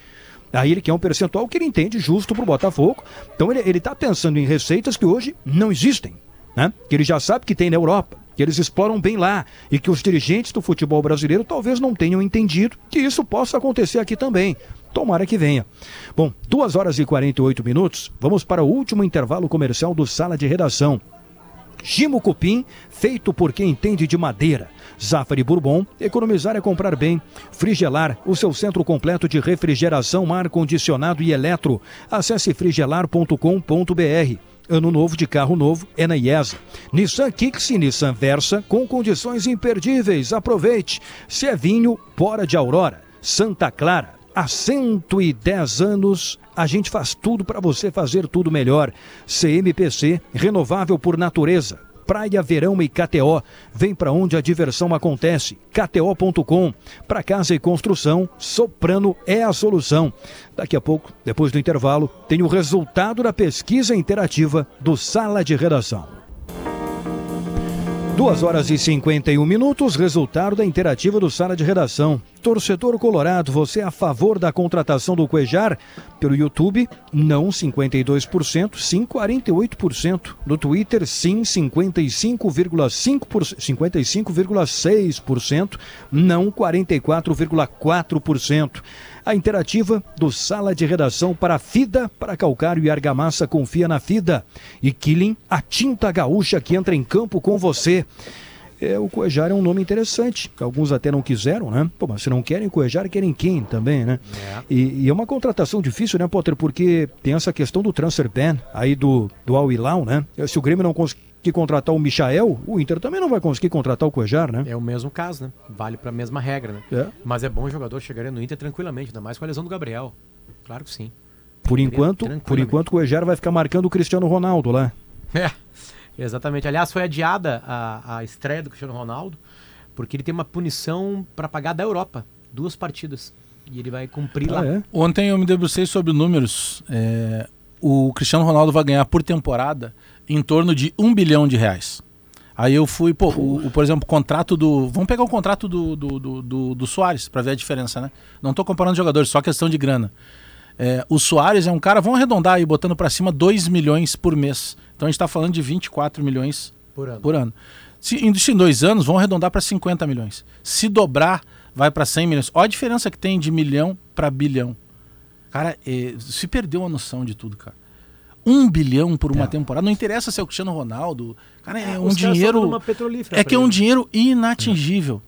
Aí ele quer um percentual que ele entende justo para o Botafogo. Então ele está pensando em receitas que hoje não existem, né? Que ele já sabe que tem na Europa, que eles exploram bem lá e que os dirigentes do futebol brasileiro talvez não tenham entendido que isso possa acontecer aqui também. Tomara que venha. Bom, 2 horas e 48 minutos. Vamos para o último intervalo comercial do Sala de Redação. Gimo Cupim, feito por quem entende de madeira. Zafari Bourbon, economizar é comprar bem. Frigelar, o seu centro completo de refrigeração, ar-condicionado e eletro. Acesse frigelar.com.br. Ano novo de carro novo é na IESA. Nissan Kicks e Nissan Versa com condições imperdíveis. Aproveite. Se é vinho, Bora de Aurora. Santa Clara. Há 110 anos, a gente faz tudo para você fazer tudo melhor. CMPC, renovável por natureza. Praia, Verão e KTO. Vem para onde a diversão acontece. KTO.com. Para casa e construção, Soprano é a solução. Daqui a pouco, depois do intervalo, tem o resultado da pesquisa interativa do Sala de Redação. 2 horas e 51 minutos, resultado da interativa do Sala de Redação. Torcedor Colorado, você é a favor da contratação do Cuejar? Pelo YouTube, não 52%, sim 48%. No Twitter, sim 55,5%, 55,6%, não 44,4%. A interativa do Sala de Redação para FIDA, para Calcário e Argamassa, confia na FIDA. E Killing, a tinta gaúcha que entra em campo com você. É, o Cuejar é um nome interessante. Alguns até não quiseram, né? Pô, mas se não querem Cuejar, querem quem também, né? E, e é uma contratação difícil, né, Potter? Porque tem essa questão do transfer ban aí do, do Al Hilal, né? Se o Grêmio não conseguir contratar o Michael, o Inter também não vai conseguir contratar o Cuejar, né? É o mesmo caso, né? Vale pra mesma regra, né? É. Mas é bom o jogador chegaria no Inter tranquilamente, ainda mais com a lesão do Gabriel. Claro que sim. Por enquanto, por enquanto o Cuejar vai ficar marcando o Cristiano Ronaldo lá. É, exatamente. Aliás, foi adiada a, a estreia do Cristiano Ronaldo, porque ele tem uma punição para pagar da Europa. Duas partidas. E ele vai cumprir lá. Ah, é? Ontem eu me debrucei sobre números. É, o Cristiano Ronaldo vai ganhar por temporada em torno de um bilhão de reais. Aí eu fui, pô, o, o- por exemplo, o contrato do. Vamos pegar o contrato do, do, do, do, do Soares pra ver a diferença, né? Não tô comparando jogadores, só questão de grana. É, o Soares é um cara, vamos arredondar aí, botando pra cima 2 milhões por mês. Então a gente tá falando de 24 milhões Por ano. por ano. Se em, se em dois anos, vão arredondar para 50 milhões. Se dobrar, vai para 100 milhões. Olha a diferença que tem de milhão para bilhão. Cara, eh, se perdeu a noção de tudo, cara. Um bilhão por uma temporada. Não interessa se é o Cristiano Ronaldo. Cara, é, É, um dinheiro. É que é um dinheiro inatingível.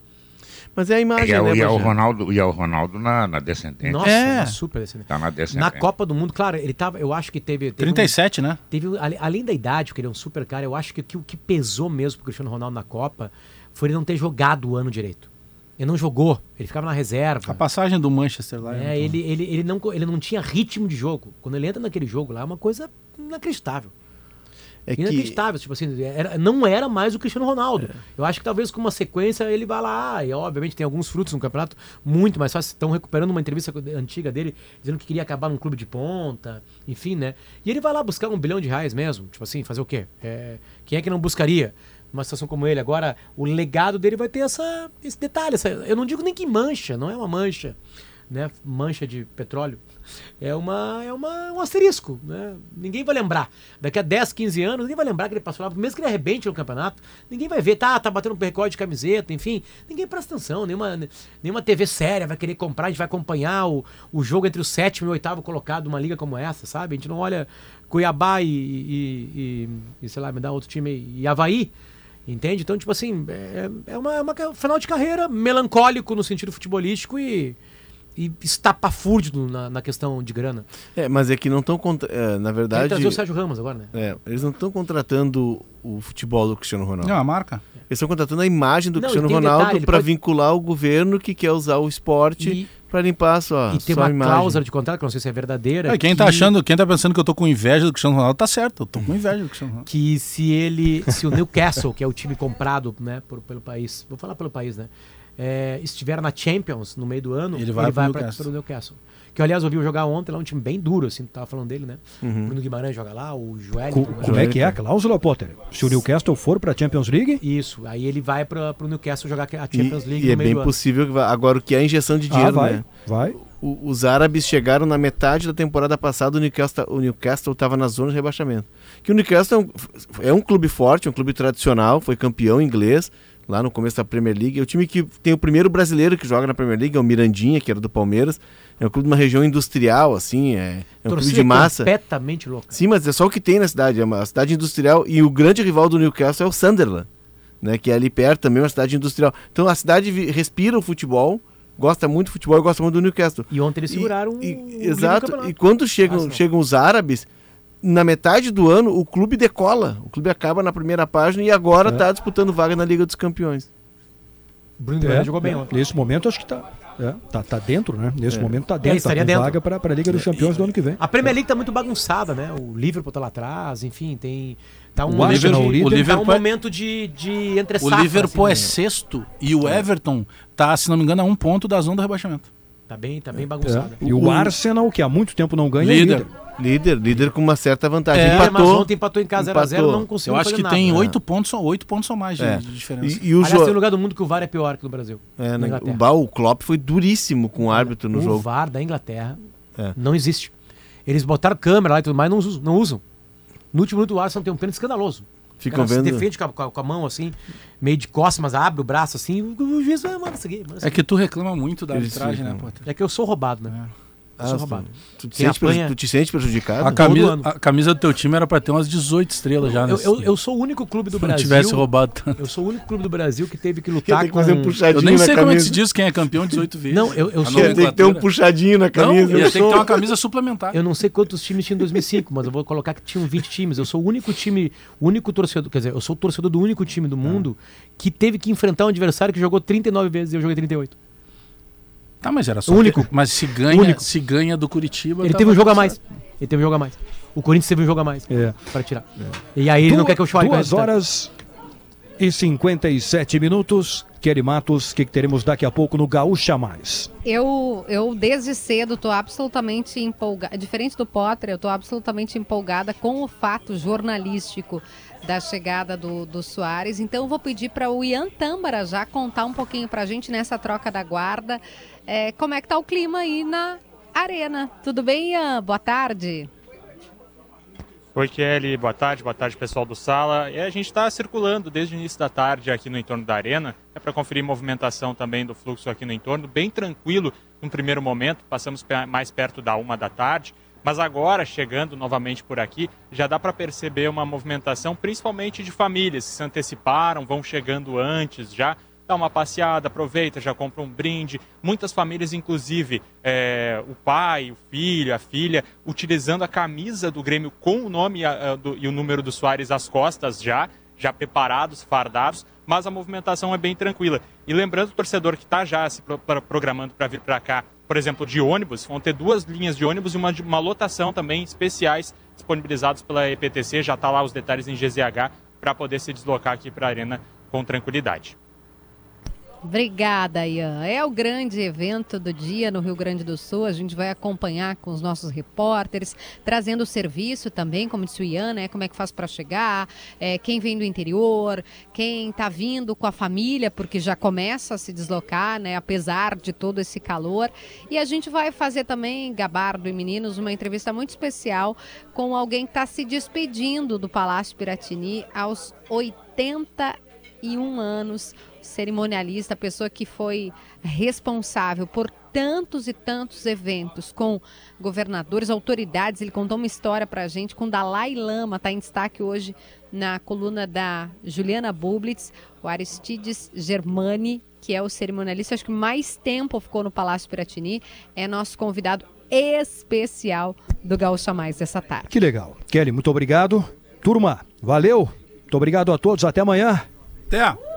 Mas é a imagem, E é, o- né, e é o? Ronaldo, e é o Ronaldo na, na descendente. Nossa, É. uma super descendente. Tá na descendente. Na Copa do Mundo, claro, ele tava. Eu acho que teve. teve um- 37, né? Teve, além da idade, porque ele é um super cara, eu acho que, que o que pesou mesmo pro Cristiano Ronaldo na Copa foi ele não ter jogado o ano direito. Ele não jogou, ele ficava na reserva. A passagem do Manchester lá. É, ele, ele, ele, não, ele não tinha ritmo de jogo. Quando ele entra naquele jogo lá, é uma coisa inacreditável. É que Inacreditável. Tipo assim, era- não era mais o Cristiano Ronaldo. Eu acho que talvez com uma sequência ele vá lá. E obviamente tem alguns frutos no campeonato muito mais fácil. Estão recuperando uma entrevista antiga dele, dizendo que queria acabar num clube de ponta. Enfim, né? E ele vai lá buscar um bilhão de reais mesmo. Tipo assim, fazer o quê? É, quem é que não buscaria? Numa situação como ele. Agora, o legado dele vai ter essa, esse detalhe. essa- eu não digo nem que mancha, não é uma mancha. Né? Mancha de petróleo. É, uma, é uma, um asterisco. Né? Ninguém vai lembrar. Daqui a 10, 15 anos, ninguém vai lembrar que ele passou lá. Mesmo que ele arrebente no campeonato, ninguém vai ver. Tá, tá batendo um recorde de camiseta, enfim. Ninguém presta atenção. Nenhuma, nenhuma TV séria vai querer comprar. A gente vai acompanhar o, o jogo entre o sétimo e o oitavo colocado numa liga como essa, sabe? A gente não olha Cuiabá e, e, e- e, sei lá, me dá outro time e Havaí. Entende? Então, tipo assim, é, é uma, é uma final de carreira melancólico no sentido futebolístico e, e estapafúrdio na, na questão de grana. É, mas é que não estão. na Vai verdade. trazer o Sérgio Ramos agora, né? é, eles não estão contratando o futebol do Cristiano Ronaldo. Não, a marca. Eles estão contratando a imagem do Não, Cristiano Ronaldo ele para pode- vincular o governo que quer usar o esporte E, para limpar a sua, e tem sua uma imagem. cláusula de contrato, que eu não sei se é verdadeira. É, quem que, tá achando, quem tá pensando que eu tô com inveja do Cristiano Ronaldo, tá certo. Eu tô com inveja do Cristiano Ronaldo. que se ele, se o Newcastle, que é o time comprado, né, por- pelo país, vou falar pelo país, né, é, estiver na Champions no meio do ano, Ele ele vai vai, pro para o Newcastle. Que aliás eu vi jogar ontem lá um time bem duro, assim, tava falando dele, né? Uhum. O Bruno Guimarães joga lá, o Joel. Co- como é que é a cláusula, Potter? Se o Newcastle for para a Champions League, Isso, aí ele vai para o Newcastle jogar a Champions E, League e é bem do ano. possível que vá. Agora, o que é a injeção de ah, dinheiro, vai, né? vai. O- os árabes chegaram na metade da temporada passada, o Newcastle o Newcastle estava na zona de rebaixamento. Que o Newcastle é um, é um clube forte, um clube tradicional, foi campeão inglês lá no começo da Premier League. É o time que tem o primeiro brasileiro que joga na Premier League, é o Mirandinha, que era do Palmeiras. É um clube de uma região industrial, assim, é, é um clube de massa. completamente louca. Sim, mas é só o que tem na cidade, é uma cidade industrial e o grande rival do Newcastle é o Sunderland, né, que é ali perto também, uma cidade industrial. Então a cidade respira o futebol, gosta muito do futebol e gosta muito do Newcastle. E ontem eles E- seguraram e- do exato. E quando chegam, chegam os árabes, na metade do ano o clube decola. O clube acaba na primeira página e agora É. está disputando vaga na Liga dos Campeões. Bruno É, jogou bem é, ontem. Nesse momento acho que tá, é, tá, tá dentro, né? Nesse É. momento tá dentro, tá estaria com dentro. vaga para a Liga dos Campeões do ano que vem. A Premier League tá muito bagunçada, né? O Liverpool tá lá atrás, enfim, tem. Tá um O de, o líder- tá um Liverpool é- momento de, de entre O Liverpool assim, é né? sexto e o Everton tá, se não me engano, a um ponto da zona do rebaixamento. Tá bem, tá bem É. bagunçado. E o Arsenal, que há muito tempo não ganha, é Líder. líder. Líder, com uma certa vantagem. É, mas Empatou. ontem empatou em casa 0x0, empatou. não conseguiu Eu acho fazer que nada. tem É. oito pontos, ou oito pontos ou mais de, É. de diferença. E, e o Aliás, tem um jogo. lugar do mundo que o VAR é pior que no Brasil. É, na né, o. Ba- o Klopp foi duríssimo com o árbitro no o jogo. VAR da Inglaterra É. não existe. Eles botaram câmera lá e tudo mais, não usam. Não usam. No último minuto o Arsenal tem um pênalti escandaloso. Ficam Cara, se vendo. defende com a, com a- mão assim, meio de costas, mas abre o braço assim, o, juiz vai, manda seguir. É que tu reclama muito da Eles arbitragem, né, Potter? É que eu sou roubado, né? Eu Ah, sou tu- roubado. Tu te, apanha- tu te sente prejudicado? A camisa, a camisa do teu time era pra ter umas 18 estrelas já, né? Eu, eu, eu sou o único clube do Se não Brasil. tivesse roubado tanto. Eu sou o único clube do Brasil que teve que lutar que com. fazer um puxadinho Eu nem na sei como é que se diz quem é campeão 18 vezes. Não, eu- eu sou- ter que ter um puxadinho na Não, camisa. ia eu ter que ter sou- uma camisa suplementar. Eu não sei quantos times tinham em 2005, mas eu vou colocar que tinham 20 times. Eu sou o único time, o único torcedor, quer dizer, eu sou o torcedor do único time do mundo que teve que enfrentar um adversário que jogou 39 vezes e eu joguei 38. Tá, mas era só. O único. ter- Mas se ganha, único. se ganha do Curitiba. Ele tava teve um jogo a mais. Ele teve um jogo a mais. O Corinthians teve um jogo a mais É. para tirar. E aí ele não Du- quer que eu chore Duas horas. E 57 minutos. Kelly Matos, o que, teremos daqui a pouco no Gaúcha Mais? Eu, eu desde cedo estou absolutamente empolgada. Diferente do Potter, eu estou absolutamente empolgada com o fato jornalístico da chegada do, do Soares. Então vou pedir para o Ian Tâmbara já contar um pouquinho para a gente nessa troca da guarda. É, como é que tá o clima aí na arena? Tudo bem, Ian? Boa tarde. Oi, Kelly, boa tarde, boa tarde pessoal do Sala. E a gente está circulando desde o início da tarde aqui no entorno da arena, é para conferir movimentação também do fluxo aqui no entorno, bem tranquilo no primeiro momento, passamos mais perto da uma da tarde, mas agora, chegando novamente por aqui, já dá para perceber uma movimentação, principalmente de famílias que se anteciparam, vão chegando antes já, dá uma passeada, aproveita, já compra um brinde. Muitas famílias, inclusive, é, o pai, o filho, a filha, utilizando a camisa do Grêmio com o nome a, a, do, e o número do Soares às costas já, já preparados, fardados, mas a movimentação é bem tranquila. E lembrando o torcedor que está já se pro, programando para vir para cá, por exemplo, de ônibus, vão ter duas linhas de ônibus e uma, uma lotação também especiais disponibilizados pela EPTC, já está lá os detalhes em GZH, para poder se deslocar aqui para a Arena com tranquilidade. Obrigada, Ian. É o grande evento do dia no Rio Grande do Sul. A gente vai acompanhar com os nossos repórteres, trazendo o serviço também, como disse o Ian, né? Como é que faz para chegar, é, quem vem do interior, quem está vindo com a família, porque já começa a se deslocar, né? Apesar de todo esse calor. E a gente vai fazer também, Gabardo e meninos, uma entrevista muito especial com alguém que está se despedindo do Palácio Piratini aos 81 anos cerimonialista, a pessoa que foi responsável por tantos e tantos eventos com governadores, autoridades. Ele contou uma história para a gente com Dalai Lama, está em destaque hoje na coluna da Juliana Bublitz, o Aristides Germani, que é o cerimonialista, acho que mais tempo ficou no Palácio Piratini, é nosso convidado especial do Gaúcha Mais dessa tarde. Que legal. Kelly, muito obrigado. Turma, valeu. Muito obrigado a todos. Até amanhã. Até.